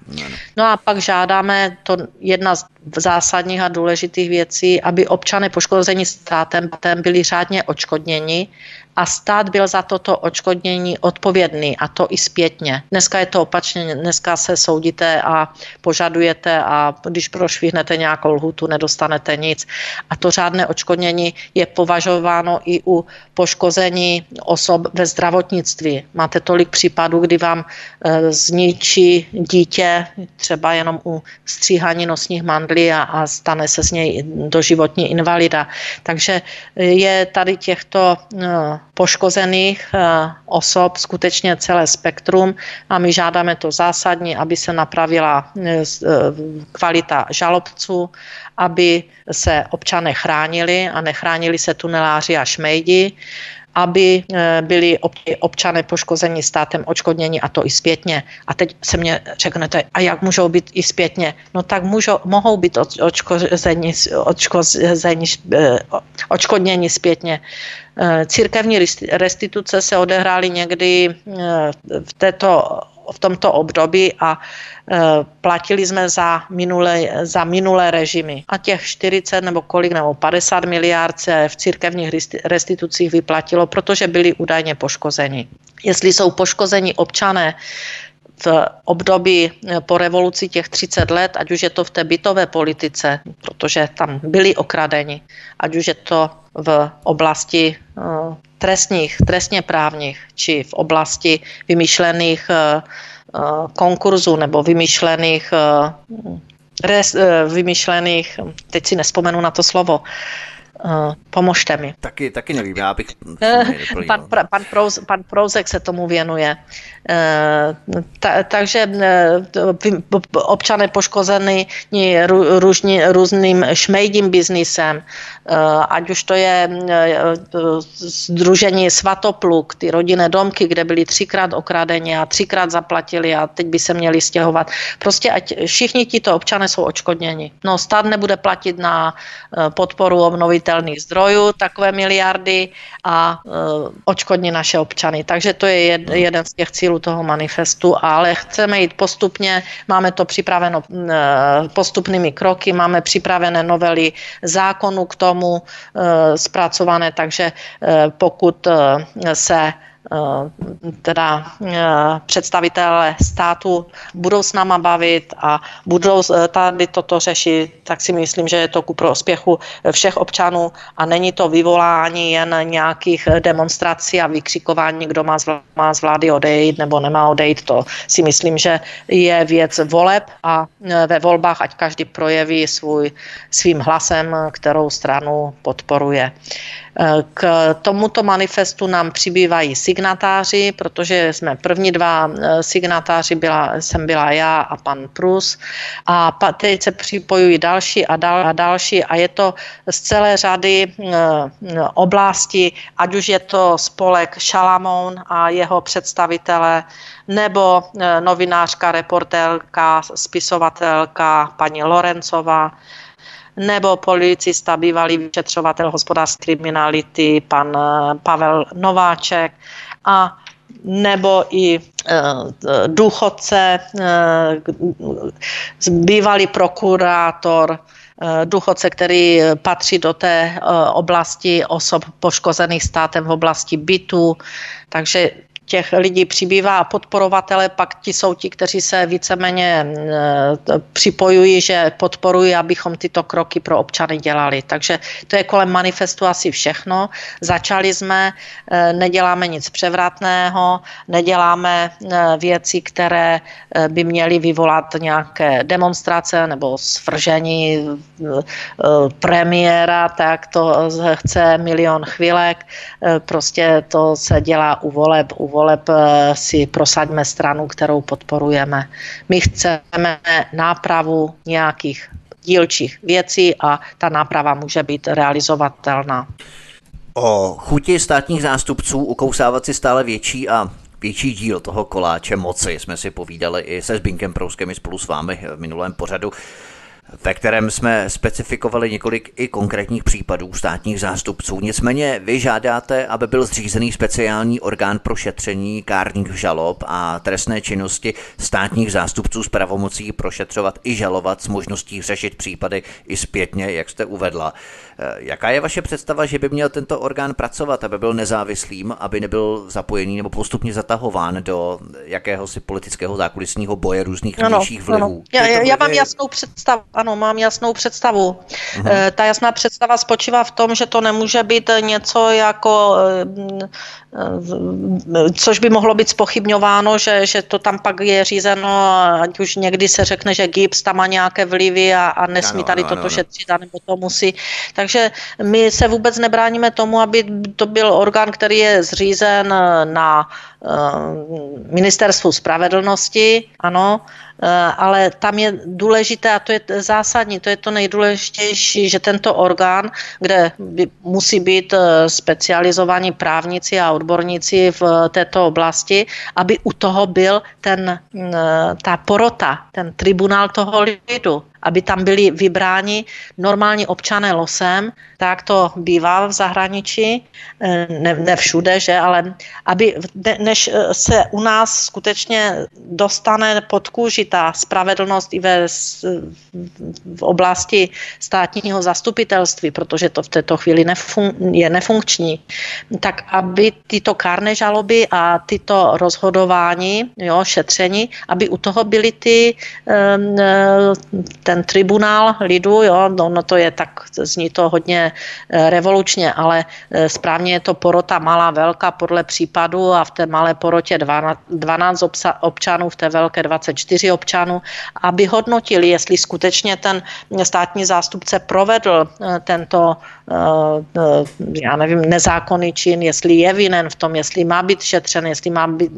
[SPEAKER 2] No a pak žádáme, to jedna z zásadních a důležitých věcí, aby občany poškození státem byli řádně očkodněni a stát byl za toto očkodnění odpovědný a to i zpětně. Dneska je to opačně, dneska se soudíte a požadujete a když prošvihnete nějakou lhutu, nedostanete nic. A to řádné očkodnění je považováno i u poškození osob ve zdravotnictví. Máte tolik případů, kdy vám e, zničí dítě třeba jenom u stříhání nosních mandlí a, a stane se z něj doživotní invalida. Takže je tady těchto e, poškozených eh, osob skutečně celé spektrum a my žádáme to zásadní, aby se napravila eh, eh, kvalita žalobců, aby se občané chránili a nechránili se tuneláři a šmejdi aby eh, byli občané poškození státem očkodněni a to i zpětně. A teď se mě řeknete, a jak můžou být i zpětně? No tak můžou, mohou být očkození, očkození, eh, očkodněni zpětně. Eh, církevní restituce se odehrály někdy v této v tomto období a e, platili jsme za minulé, za minulé režimy. A těch 40 nebo kolik nebo 50 miliard se v církevních restitucích vyplatilo, protože byli údajně poškozeni. Jestli jsou poškozeni občané v období e, po revoluci těch 30 let, ať už je to v té bytové politice, protože tam byli okradeni, ať už je to v oblasti e, trestních, trestně právních, či v oblasti vymýšlených eh, eh, konkurzů nebo vymýšlených eh, vymyšlených, teď si nespomenu na to slovo, Uh, pomožte mi.
[SPEAKER 1] Taky, taky nevím, já bych...
[SPEAKER 2] pan, pan, Prouz, pan Prouzek se tomu věnuje. Uh, ta, takže uh, občané poškození různý, různým šmejdím biznisem, ať už to je združení Svatopluk, ty rodinné domky, kde byli třikrát okradeni a třikrát zaplatili a teď by se měli stěhovat. Prostě ať všichni tito občané jsou očkodněni. No stát nebude platit na podporu obnovitelných zdrojů, takové miliardy a očkodní naše občany. Takže to je jed, jeden z těch cílů toho manifestu, ale chceme jít postupně, máme to připraveno e, postupnými kroky, máme připravené novely zákonu k tomu e, zpracované, takže e, pokud e, se Eh, teda eh, představitelé státu budou s náma bavit a budou eh, tady toto řešit, tak si myslím, že je to ku prospěchu všech občanů a není to vyvolání jen nějakých demonstrací a vykřikování, kdo má z vlády odejít nebo nemá odejít. To si myslím, že je věc voleb a ve volbách ať každý projeví svůj, svým hlasem, kterou stranu podporuje. K tomuto manifestu nám přibývají signatáři, protože jsme první dva eh, signatáři, byla, jsem byla já a pan Prus. A teď se připojují další a, dal, a další. A je to z celé řady eh, oblastí, ať už je to spolek Šalamoun a jeho představitele, nebo eh, novinářka, reportérka, spisovatelka paní Lorencová, nebo policista, bývalý vyšetřovatel hospodářské kriminality, pan eh, Pavel Nováček a nebo i eh, důchodce, eh, bývalý prokurátor, důchodce, který patří do té oblasti osob poškozených státem v oblasti bytu. Takže těch lidí přibývá a podporovatele pak ti jsou ti, kteří se víceméně eh, připojují, že podporují, abychom tyto kroky pro občany dělali. Takže to je kolem manifestu asi všechno. Začali jsme, eh, neděláme nic převratného, neděláme eh, věci, které by měly vyvolat nějaké demonstrace nebo svržení premiéra, tak to chce milion chvilek. Prostě to se dělá u voleb, u voleb eh, si prosaďme stranu, kterou podporujeme. My chceme nápravu nějakých dílčích věcí a ta náprava může být realizovatelná.
[SPEAKER 1] O chuti státních zástupců ukousávat si stále větší a větší díl toho koláče moci jsme si povídali i se Zbinkem Prouskem i spolu s vámi v minulém pořadu. Ve kterém jsme specifikovali několik i konkrétních případů státních zástupců. Nicméně vy žádáte, aby byl zřízený speciální orgán pro šetření kárních žalob a trestné činnosti státních zástupců s pravomocí prošetřovat i žalovat s možností řešit případy i zpětně, jak jste uvedla. Eh, jaká je vaše představa, že by měl tento orgán pracovat, aby byl nezávislým, aby nebyl zapojený nebo postupně zatahován do jakéhosi politického zákulisního boje různých vnějších vlivů? Ano.
[SPEAKER 2] Já, já, já mám jasnou představu, ano, mám jasnou představu. Uh-huh. Ta jasná představa spočívá v tom, že to nemůže být něco jako eh, což by mohlo být spochybňováno, že, že to tam pak je řízeno, ať už někdy se řekne, že GIPS tam má nějaké vlivy a, a nesmí ano, tady ano, toto ano. šetřit, nebo to musí. Takže my se vůbec nebráníme tomu, aby to byl orgán, který je zřízen na uh, ministerstvu spravedlnosti, ano, Eh, ale tam je důležité, a to je zásadní, to je to nejdůležitější, že tento orgán, kde musí být eh, specializovaní právníci a odborníci v této oblasti, aby u toho byl ten, eh, ta porota, ten tribunál toho lidu, aby tam byli vybráni normální občané losem, tak to bývá v zahraničí, eh, ne, ne všude, že, ale aby než eh, se u nás skutečně dostane pod kůži ta spravedlnost i ve, v oblasti státního zastupitelství, protože to v této chvíli nefun, je nefunkční, tak aby tyto kárné žaloby a tyto rozhodování, jo, šetření, aby u toho byly ty, eh, ten tribunál lidu, jo, no, no to je tak, zní to hodně Eh, revolučně, ale eh, správně je to porota malá, velká podle případu a v té malé porotě 12 občanů, v té velké 24 občanů, aby hodnotili, jestli skutečně ten státní zástupce provedl eh, tento já nevím, nezákonný čin, jestli je vinen v tom, jestli má být šetřen, jestli má být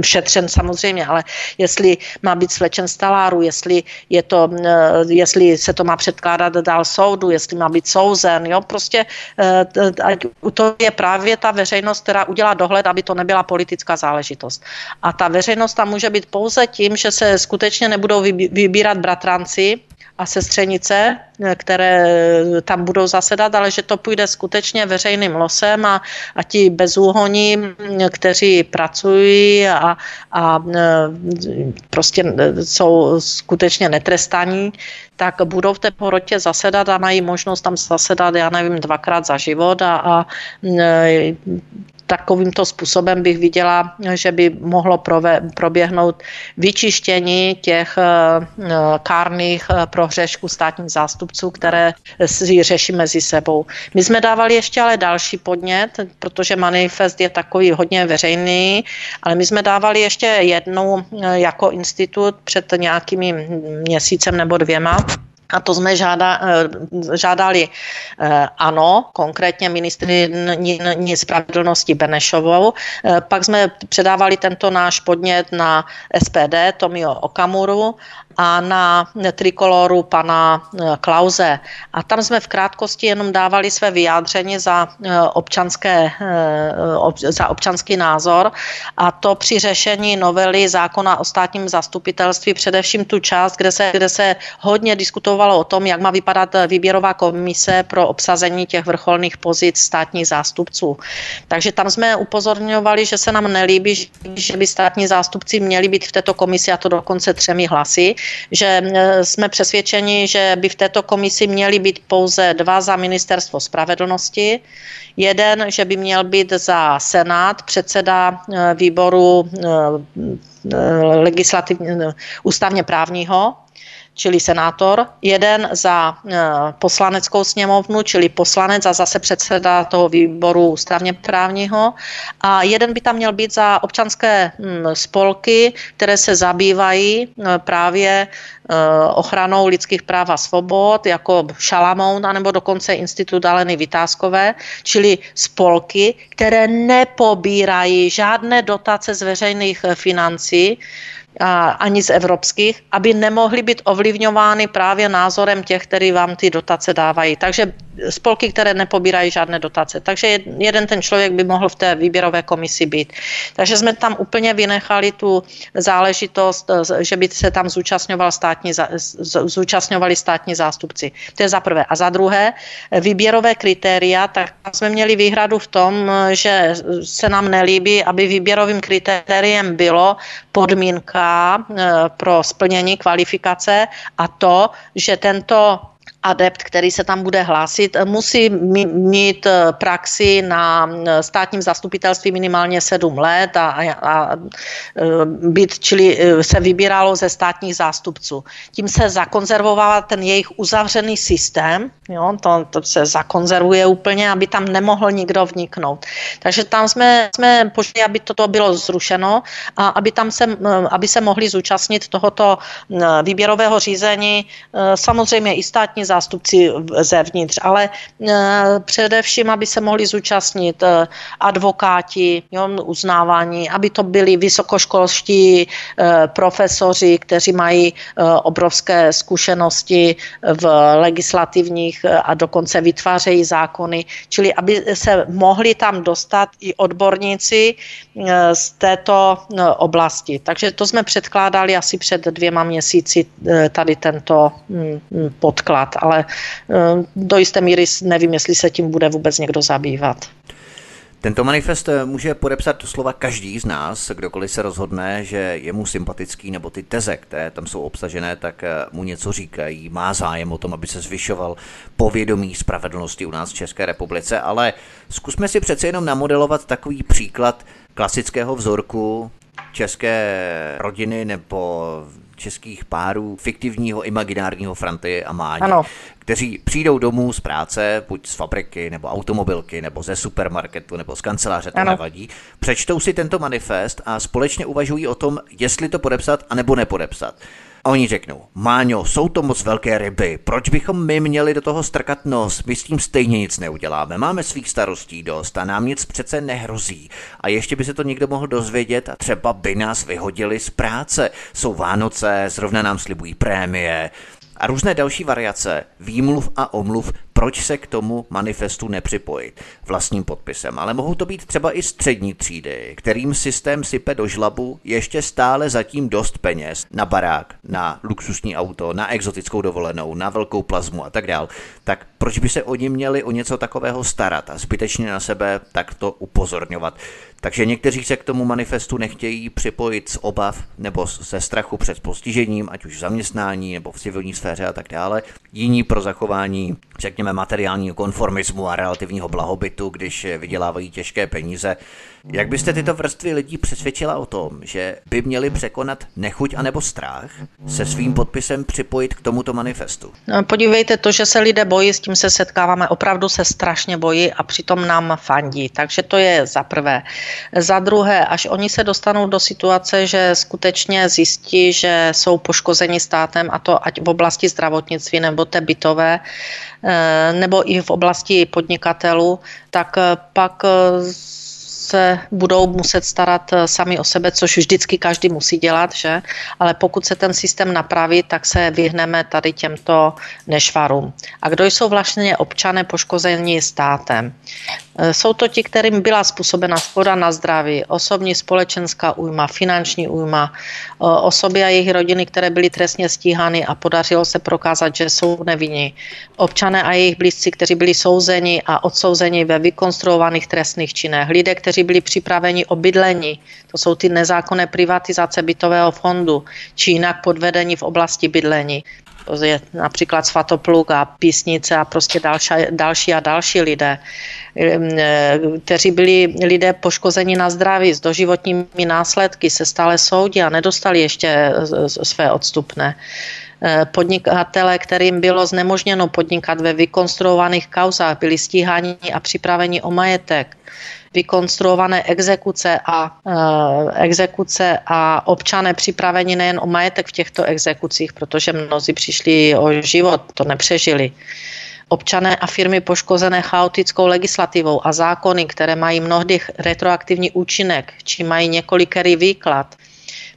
[SPEAKER 2] šetřen samozřejmě, ale jestli má být slečen z taláru, jestli, je to, jestli se to má předkládat dál soudu, jestli má být souzen, jo, prostě eh, to je právě ta veřejnost, která udělá dohled, aby to nebyla politická záležitost. A ta veřejnost tam může být pouze tím, že se skutečně nebudou vybírat bratranci, a sestřenice, eh, které tam budou zasedat, ale že to půjde skutečně veřejným losem a, a ti bezúhoní, kteří pracují a, a eh, prostě jsou skutečně netrestaní, tak budou v té porotě zasedat a mají možnost tam zasedat, já nevím, dvakrát za život a, a takovýmto způsobem bych viděla, že by mohlo prove, proběhnout vyčištění těch e, kárných e, prohřešků státních zástupců, které si řeší mezi sebou. My jsme dávali ještě ale další podnět, protože manifest je takový hodně veřejný, ale my jsme dávali ještě jednou jako institut před nějakými měsícem nebo dvěma, a to jsme žáda, eh, žádali eh, ano, konkrétně ministrině spravedlnosti Benešovou. Eh, pak jsme předávali tento náš podnět na SPD Tomio Okamuru a na trikoloru pana Klauze. A tam jsme v krátkosti jenom dávali své vyjádření za, občanské, za občanský názor a to při řešení novely zákona o státním zastupitelství, především tu část, kde se, kde se hodně diskutovalo diskutovalo o tom, jak má vypadat výběrová komise pro obsazení těch vrcholných pozic státních zástupců. Takže tam jsme upozorňovali, že se nám nelíbí, že by státní zástupci měli být v této komisi a to dokonce třemi hlasy, že e, jsme přesvědčeni, že by v této komisi měli být pouze dva za ministerstvo spravedlnosti, jeden, že by měl být za Senát předseda e, výboru e, legislativně, ústavně právního čili senátor, jeden za e, poslaneckou sněmovnu, čili poslanec a zase předseda toho výboru ústavně právního a jeden by tam měl být za občanské hm, spolky, které se zabývají e, právě e, ochranou lidských práv a svobod, jako Šalamoun, anebo dokonce Institut Aleny Vytázkové, čili spolky, které nepobírají žádné dotace z veřejných financí, ani z evropských, aby nemohly být ovlivňovány právě názorem těch, kteří vám ty dotace dávají. Takže spolky, které nepobírají žádné dotace. Takže jeden ten člověk by mohl v té výběrové komisi být. Takže jsme tam úplně vynechali tu záležitost, že by se tam zúčastňoval státní, zúčastňovali státní zástupci. To je za prvé. A za druhé, výběrové kritéria, tak jsme měli výhradu v tom, že se nám nelíbí, aby výběrovým kritériem bylo podmínka eh, pro splnění kvalifikace a to, že tento adept, který se tam bude hlásit, musí mít eh, praxi na eh, státním zastupitelství minimálně sedm let a, a, a eh, být, čili se vybíralo ze státních zástupců. Tím se zakonzervoval ten jejich uzavřený systém, jo, to, to se zakonzervuje úplně, aby tam nemohl nikdo vniknout. Takže tam jsme, jsme požili, aby toto bylo zrušeno a aby, tam se, aby se mohli zúčastnit tohoto výběrového řízení samozřejmě i státní zástupci zevnitř, ale eh, především, aby se mohli zúčastnit eh, advokáti, jo, uznávání, aby to byli vysokoškolští eh, profesoři, kteří mají obrovské zkušenosti v legislativních a dokonce vytvářejí zákony, čili aby se mohli tam dostat i odborníci z této oblasti. Takže to jsme předkládali asi před dvěma měsíci tady tento hm, hm, podklad ale eh, do jisté míry nevím, jestli se tím bude vůbec někdo zabývat.
[SPEAKER 1] Tento manifest eh, může podepsat slova každý z nás, kdokoliv se rozhodne, že je mu sympatický, nebo ty teze, které tam jsou obsažené, tak eh, mu něco říkají, má zájem o tom, aby se zvyšoval povědomí spravedlnosti u nás v České republice, ale zkusme si přece jenom namodelovat takový příklad klasického vzorku české rodiny nebo českých párů fiktivního imaginárního Franty a Máně, ano. kteří přijdou domů z práce, buď z fabriky, nebo automobilky, nebo ze supermarketu, nebo z kanceláře, to ano. nevadí, přečtou si tento manifest a společně uvažují o tom, jestli to podepsat, anebo nepodepsat. A oni řeknou, Máňo, jsou to moc velké ryby, proč bychom my měli do toho strkat nos, my s tím stejně nic neuděláme, máme svých starostí dost a nám nic přece nehrozí. A ještě by se to někdo mohl dozvědět a třeba by nás vyhodili z práce. Jsou Vánoce, zrovna nám slibují prémie, a různé další variace, výmluv a omluv, proč se k tomu manifestu nepřipojit vlastním podpisem. Ale mohou to být třeba i střední třídy, kterým systém sype do žlabu ještě stále zatím dost peněz na barák, na luxusní auto, na exotickou dovolenou, na velkou plazmu a tak dál. Tak proč by se oni měli o něco takového starat a zbytečně na sebe takto upozorňovat? Takže někteří se k tomu manifestu nechtějí připojit z obav nebo ze strachu před postižením, ať už v zaměstnání nebo v civilní sféře a tak dále. Jiní pro zachování, řekněme, materiálního konformismu a relativního blahobytu, když vydělávají těžké peníze. Jak byste tyto vrstvy lidí přesvědčila o tom, že by měli překonat nechuť anebo strach se svým podpisem připojit k tomuto manifestu?
[SPEAKER 2] No, podívejte, to, že se lidé bojí, s tím se setkáváme, opravdu se strašně bojí a přitom nám fandí. Takže to je za prvé. Za druhé, až oni se dostanou do situace, že skutečně zjistí, že jsou poškozeni státem, a to ať v oblasti zdravotnictví nebo té bytové, eh, nebo i v oblasti podnikatelů, tak eh, pak eh, se budou muset starat eh, sami o sebe, což vždycky každý musí dělat, že? Ale pokud se ten systém napraví, tak se vyhneme tady těmto nešvarům. A kdo jsou vlastně občané poškození státem? Eh, jsou to ti, kterým byla způsobena škoda na zdraví, osobní společenská újma, finanční újma, eh, osoby a jejich rodiny, které byly trestně stíhány a podařilo se prokázat, že jsou nevinní. Občané a jejich blízci, kteří byli souzeni a odsouzeni ve vykonstruovaných trestných činech. Lidé, kteří byli připraveni o bydlení, to jsou ty nezákonné privatizace bytového fondu, či jinak podvedení v oblasti bydlení. Je například Svatopluk a Písnice a prostě další, další a další lidé, e, kteří byli lidé poškozeni na zdraví s doživotními následky, se stále soudí a nedostali ještě své odstupné. E, podnikatele, kterým bylo znemožněno podnikat ve vykonstruovaných kauzách, byli stíháni a připraveni o majetek vykonstruované exekuce a, uh, exekuce a občané připraveni nejen o majetek v těchto exekucích, protože mnozí přišli o život, to nepřežili. Občané a firmy poškozené chaotickou legislativou a zákony, které mají mnohdy retroaktivní účinek, či mají několikerý výklad,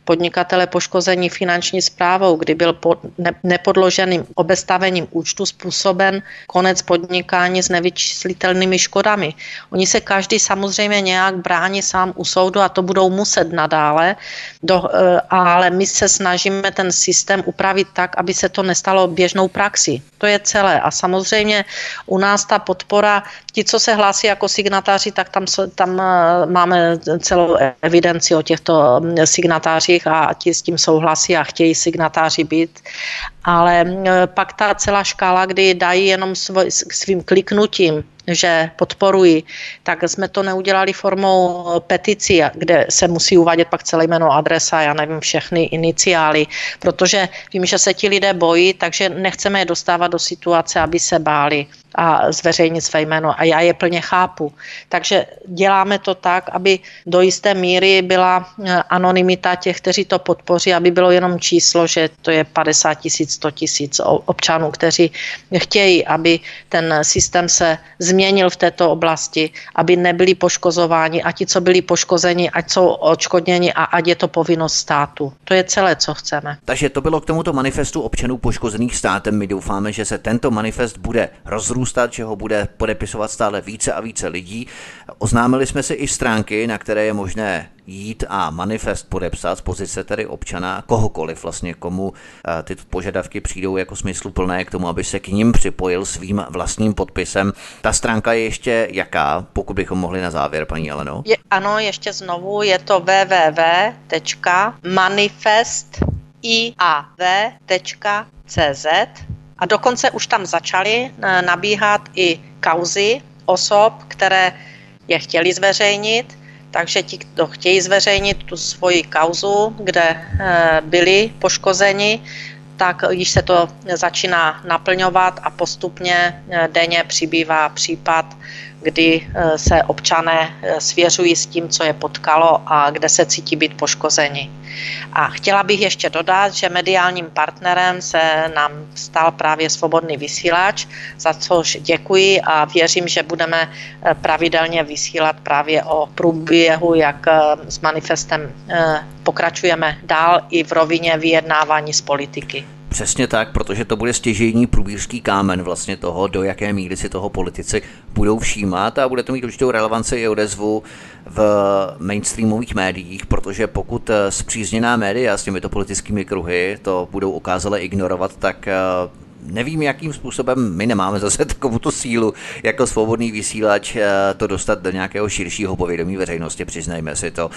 [SPEAKER 2] podnikatele poškození finanční zprávou, kdy byl po nepodloženým obestavením účtu způsoben konec podnikání s nevyčíslitelnými škodami. Oni se každý samozřejmě nějak brání sám u soudu a to budou muset nadále, do, eh, ale my se snažíme ten systém upravit tak, aby se to nestalo běžnou praxi. To je celé. A samozřejmě u nás ta podpora, ti, co se hlásí jako signatáři, tak tam, tam eh, máme celou evidenci o těchto mm, signatářích a ti s tím souhlasí a chtějí signatáři být. Ale pak ta celá škála, kdy dají jenom svoj, svým kliknutím že podporuji, tak jsme to neudělali formou petici, kde se musí uvádět pak celé jméno, adresa, já nevím, všechny iniciály, protože vím, že se ti lidé bojí, takže nechceme je dostávat do situace, aby se báli a zveřejnit své jméno a já je plně chápu. Takže děláme to tak, aby do jisté míry byla eh, anonymita těch, kteří to podpoří, aby bylo jenom číslo, že to je 50 tisíc, 100 tisíc občanů, kteří chtějí, aby ten systém se změnil v této oblasti, aby nebyli poškozováni a ti, co byli poškozeni, ať jsou odškodněni a ať je to povinnost státu. To je celé, co chceme.
[SPEAKER 1] Takže to bylo k tomuto manifestu občanů poškozených státem. My doufáme, že se tento manifest bude rozrůstat vzrůstat, že ho bude podepisovat stále více a více lidí. Oznámili jsme si i stránky, na které je možné jít a manifest podepsat z pozice tedy občana, kohokoliv vlastně, komu eh, ty požadavky přijdou jako smysluplné k tomu, aby se k ním připojil svým vlastním podpisem. Ta stránka je ještě jaká, pokud bychom mohli na závěr, paní Eleno?
[SPEAKER 2] Je, ano, ještě znovu, je to www.manifestiav.cz a dokonce už tam začaly eh, nabíhat i kauzy osob, které je chtěli zveřejnit, takže ti, kdo chtějí zveřejnit tu svoji kauzu, kde eh, byli poškozeni, tak již se to začíná naplňovat a postupně eh, denně přibývá případ, kdy se občané svěřují s tím, co je potkalo a kde se cítí být poškozeni. A chtěla bych ještě dodat, že mediálním partnerem se nám stal právě svobodný vysílač, za což děkuji a věřím, že budeme eh, pravidelně vysílat právě o průběhu, jak eh, s manifestem eh, pokračujeme dál i v rovině vyjednávání z politiky.
[SPEAKER 1] Přesně tak, protože to bude stěžejní průbířský kámen vlastně toho, do jaké míry si toho politici budou všímat a bude to mít určitou relevanci i odezvu v mainstreamových médiích, protože pokud zpřízněná média s těmito politickými kruhy to budou okázale ignorovat, tak nevím, jakým způsobem my nemáme zase takovou tu sílu jako svobodný vysílač eh, to dostat do nějakého širšího povědomí veřejnosti, přiznejme si to.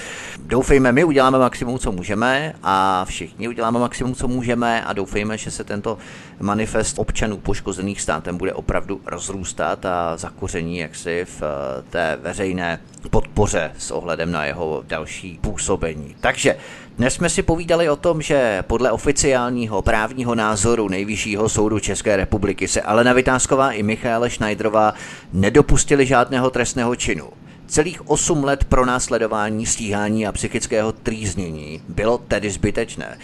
[SPEAKER 1] Doufejme, my uděláme maximum, co můžeme a všichni uděláme maximum, co můžeme a doufejme, že se tento manifest občanů poškozených státem bude opravdu rozrůstat a zakoření jaksi v eh, té veřejné podpoře s ohledem na jeho další působení. Takže dnes jsme si povídali o tom, že podle oficiálního právního názoru Nejvyššího soudu České republiky se Alena Vytázková i Michaela Schneiderová nedopustili žádného trestného činu. Celých 8 let pro následování, stíhání a psychického trýznění bylo tedy zbytečné.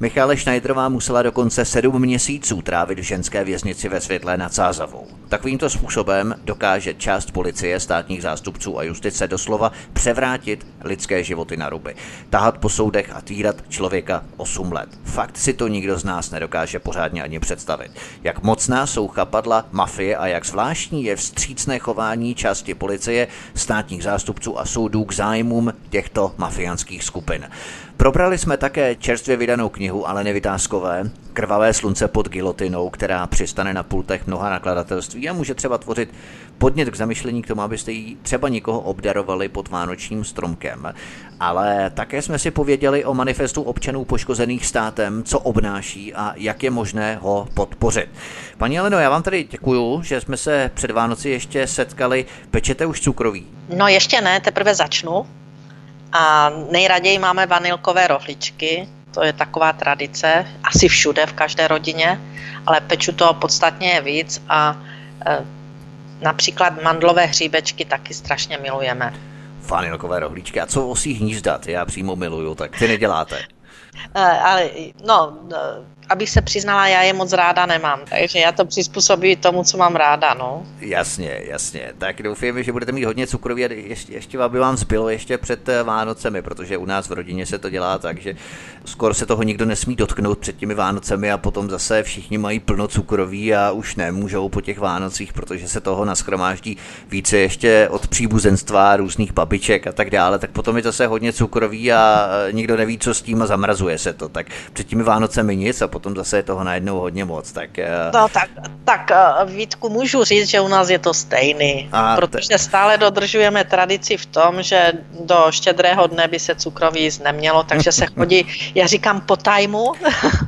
[SPEAKER 1] Michále Schneiderová musela dokonce sedm měsíců trávit v ženské věznici ve Světlé nad Sázavou. Takovýmto způsobem dokáže část policie, státních zástupců a justice doslova převrátit lidské životy na ruby. Tahat po soudech a týrat člověka 8 let. Fakt si to nikdo z nás nedokáže pořádně ani představit. Jak mocná jsou chapadla mafie a jak zvláštní je vstřícné chování části policie, státních zástupců a soudů k zájmům těchto mafiánských skupin. Probrali jsme také čerstvě vydanou knihu ale Vytázkové, Krvavé slunce pod gilotinou, která přistane na pultech mnoha nakladatelství a může třeba tvořit podnět k zamyšlení k tomu, abyste jí třeba někoho obdarovali pod vánočním stromkem. Ale také jsme si pověděli o manifestu občanů poškozených státem, co obnáší a jak je možné ho podpořit. Paní Aleno, já vám tady děkuju, že jsme se před Vánoci ještě setkali. Pečete už cukroví?
[SPEAKER 2] No ještě ne, teprve začnu. A nejraději máme vanilkové rohličky, to je taková tradice, asi všude, v každé rodině, ale peču to podstatně víc a e, například mandlové hříbečky taky strašně milujeme.
[SPEAKER 1] Vanilkové rohlíčky. A co osí hnízda? Ty já přímo miluju, tak ty neděláte.
[SPEAKER 2] E, ale no, e, abych se přiznala, já je moc ráda nemám, takže já to přizpůsobím tomu, co mám ráda, no.
[SPEAKER 1] Jasně, jasně. Tak doufujeme, že budete mít hodně cukroví a ještě, ještě aby vám zbylo ještě před eh, Vánocemi, protože u nás v rodině se to dělá tak, že skoro se toho nikdo nesmí dotknout před těmi Vánocemi a potom zase všichni mají plno cukroví a už nemůžou po těch Vánocích, protože se toho naskromáždí více ještě od příbuzenstva, různých babiček a tak dále, tak potom je zase hodně cukroví a eh, nikdo neví, co s tím a zamrazuje se to. Tak před těmi Vánocemi nic a potom zase je toho najednou hodně moc. Tak, eh,
[SPEAKER 2] no tak, tak Vítku, můžu říct, že u nás je to stejný, a protože te... stále dodržujeme tradici v tom, že do štědrého dne by se cukroví jíst nemělo, takže se chodí, já říkám po tajmu.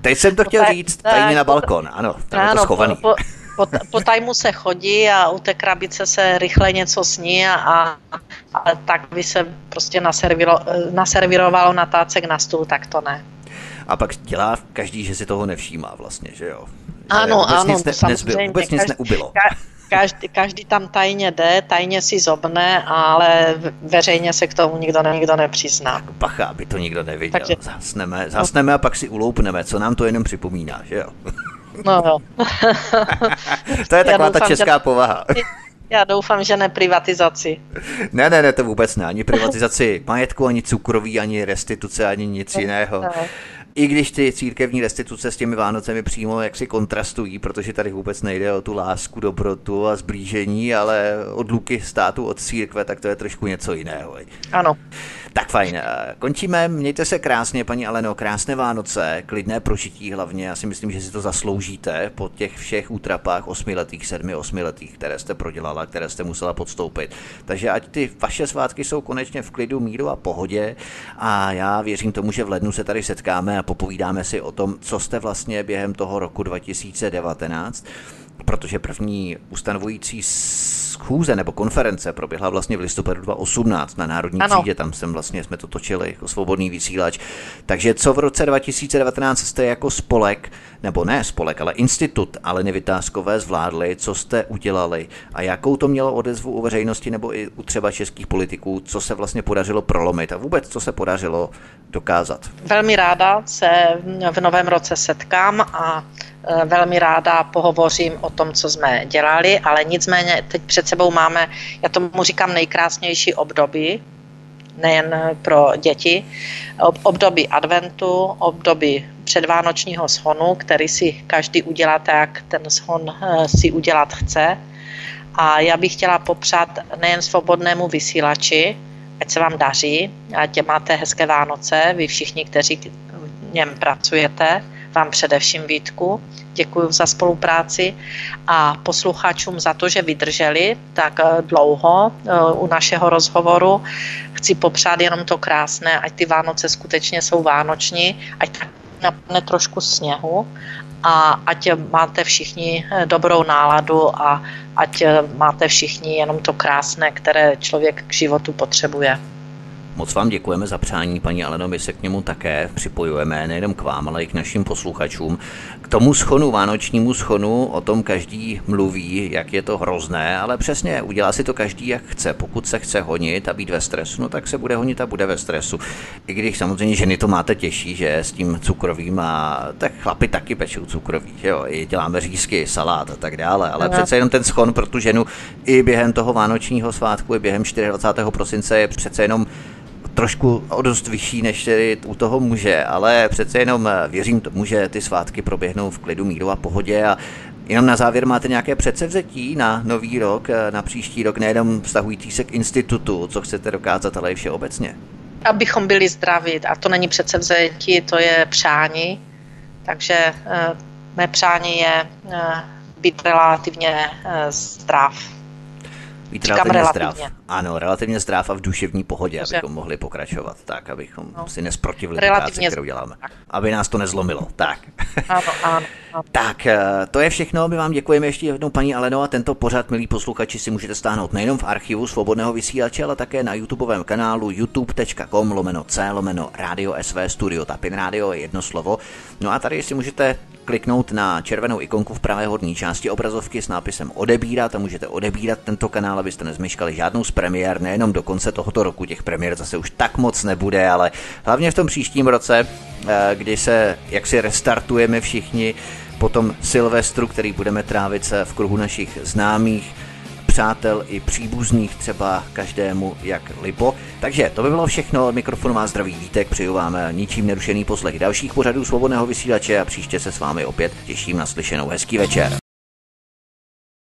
[SPEAKER 1] Teď jsem to chtěl říct, tajně na balkon, ano, tam ano, je to schovaný. Po,
[SPEAKER 2] po, po tajmu se chodí a u té krabice se rychle něco sní a, a tak by se prostě naserviro, naservirovalo na tácek na stůl, tak to ne.
[SPEAKER 1] A pak dělá každý, že si toho nevšímá vlastně, že jo?
[SPEAKER 2] Ano,
[SPEAKER 1] vůbec
[SPEAKER 2] ano,
[SPEAKER 1] nic ne, nezbyl, vůbec každý, nic neubylo.
[SPEAKER 2] Každý, každý tam tajně jde, tajně si zobne, ale veřejně se k tomu nikdo, nikdo nepřizná.
[SPEAKER 1] Pacha, aby to nikdo neviděl. Takže... Zasneme, zasneme a pak si uloupneme, co nám to jenom připomíná, že jo?
[SPEAKER 2] No jo.
[SPEAKER 1] to je taková doufám, ta česká že... povaha.
[SPEAKER 2] Já doufám, že ne privatizaci.
[SPEAKER 1] Ne, ne, ne, to vůbec ne. Ani privatizaci majetku, ani cukroví, ani restituce, ani nic jiného. I když ty církevní restituce s těmi Vánocemi přímo jaksi kontrastují, protože tady vůbec nejde o tu lásku, dobrotu a zblížení, ale odluky státu od církve, tak to je trošku něco jiného.
[SPEAKER 2] Ano.
[SPEAKER 1] Tak fajn, eh, končíme, mějte se krásně, paní Aleno, krásné Vánoce, klidné prožití hlavně, já si myslím, že si to zasloužíte po těch všech útrapách osmiletých, sedmi, osmiletých, které jste prodělala, které jste musela podstoupit. Takže ať ty vaše svátky jsou konečně v klidu, míru a pohodě. A já věřím tomu, že v lednu se tady setkáme a popovídáme si o tom, co jste vlastně během toho roku 2019 protože první ustanovující schůze nebo konference proběhla vlastně v listopadu 2018 na Národní ano. třídě, tam jsem vlastně, jsme to točili jako svobodný vysílač. Takže co v roce 2019 jste jako spolek, nebo ne spolek, ale institut Aleny Vytázkové zvládli, co jste udělali a jakou to mělo odezvu u veřejnosti nebo i u třeba českých politiků, co se vlastně podařilo prolomit a vůbec co se podařilo dokázat?
[SPEAKER 2] Velmi ráda se v novém roce setkám a velmi ráda pohovořím o tom, co jsme dělali, ale nicméně teď před sebou máme, já tomu říkám nejkrásnější období, nejen pro děti, období adventu, období předvánočního shonu, který si každý udělá tak, ten shon e, si udělat chce. A já bych chtěla popřát nejen svobodnému vysílači, ať se vám daří, ať máte hezké Vánoce, vy všichni, kteří v něm pracujete, vám především Vítku, děkuji za spolupráci a posluchačům za to, že vydrželi tak eh, dlouho eh, u našeho rozhovoru. Chci popřát jenom to krásné, ať ty Vánoce skutečně jsou vánoční, ať napadne trošku sněhu a ať máte všichni eh, dobrou náladu a ať máte všichni jenom to krásné, které člověk k životu potřebuje.
[SPEAKER 1] Moc vám děkujeme za přání, paní Aleno, my se k němu také připojujeme, nejenom k vám, ale i k našim posluchačům. K tomu schonu, vánočnímu schonu, o tom každý mluví, jak je to hrozné, ale přesně, udělá si to každý, jak chce. Pokud se chce honit a být ve stresu, no tak se bude honit a bude ve stresu. I když samozřejmě ženy to máte těžší, že s tím cukrovým a tak chlapi taky pečou cukroví, že jo, i děláme řízky, salát a tak dále, ale no. přece jenom ten schon pro tu ženu i během toho vánočního svátku, i během 24. prosince je přece jenom trošku o dost vyšší než tedy u toho muže, ale přece jenom eh, věřím tomu, že ty svátky proběhnou v klidu, míru a pohodě a Jenom na závěr máte nějaké předsevzetí na nový rok, eh, na příští rok, nejenom vztahující se k institutu, co chcete dokázat, ale i všeobecně?
[SPEAKER 2] Abychom byli zdraví, a to není předsevzetí, to je přání. Takže uh, mé přání je být relativně zdrav
[SPEAKER 1] být relativně, relativně zdrav. Ano, relativně zdrav a v duševní pohodě, Dobře. abychom mohli pokračovat tak, abychom no. si nesprotivili práci, kterou děláme. Aby nás to nezlomilo. Tak.
[SPEAKER 2] Ano, ano.
[SPEAKER 1] Tak, eh, to je všechno. My vám děkujeme ještě jednou, paní Aleno, a tento pořad, milí posluchači, si můžete stáhnout nejenom v archivu svobodného vysílače, ale také na YouTubeovém kanálu youtube.com lomeno c lomeno radio sv studio tapin radio je jedno slovo. No a tady si můžete kliknout na červenou ikonku v pravé horní části obrazovky s nápisem odebírat a můžete odebírat tento kanál, abyste nezmeškali žádnou z premiér, nejenom do konce tohoto roku, těch premiér zase už tak moc nebude, ale hlavně v tom příštím roce, eh, kdy se jaksi restartujeme všichni po tom Silvestru, který budeme trávit v kruhu našich známých, přátel i příbuzných třeba každému jak libo. Takže to by bylo všechno. Mikrofon má zdravý vítek, přeju vám ničím nerušený poslech dalších pořadů svobodného vysílače a příště se s vámi opět těším na slyšenou. Hezký večer.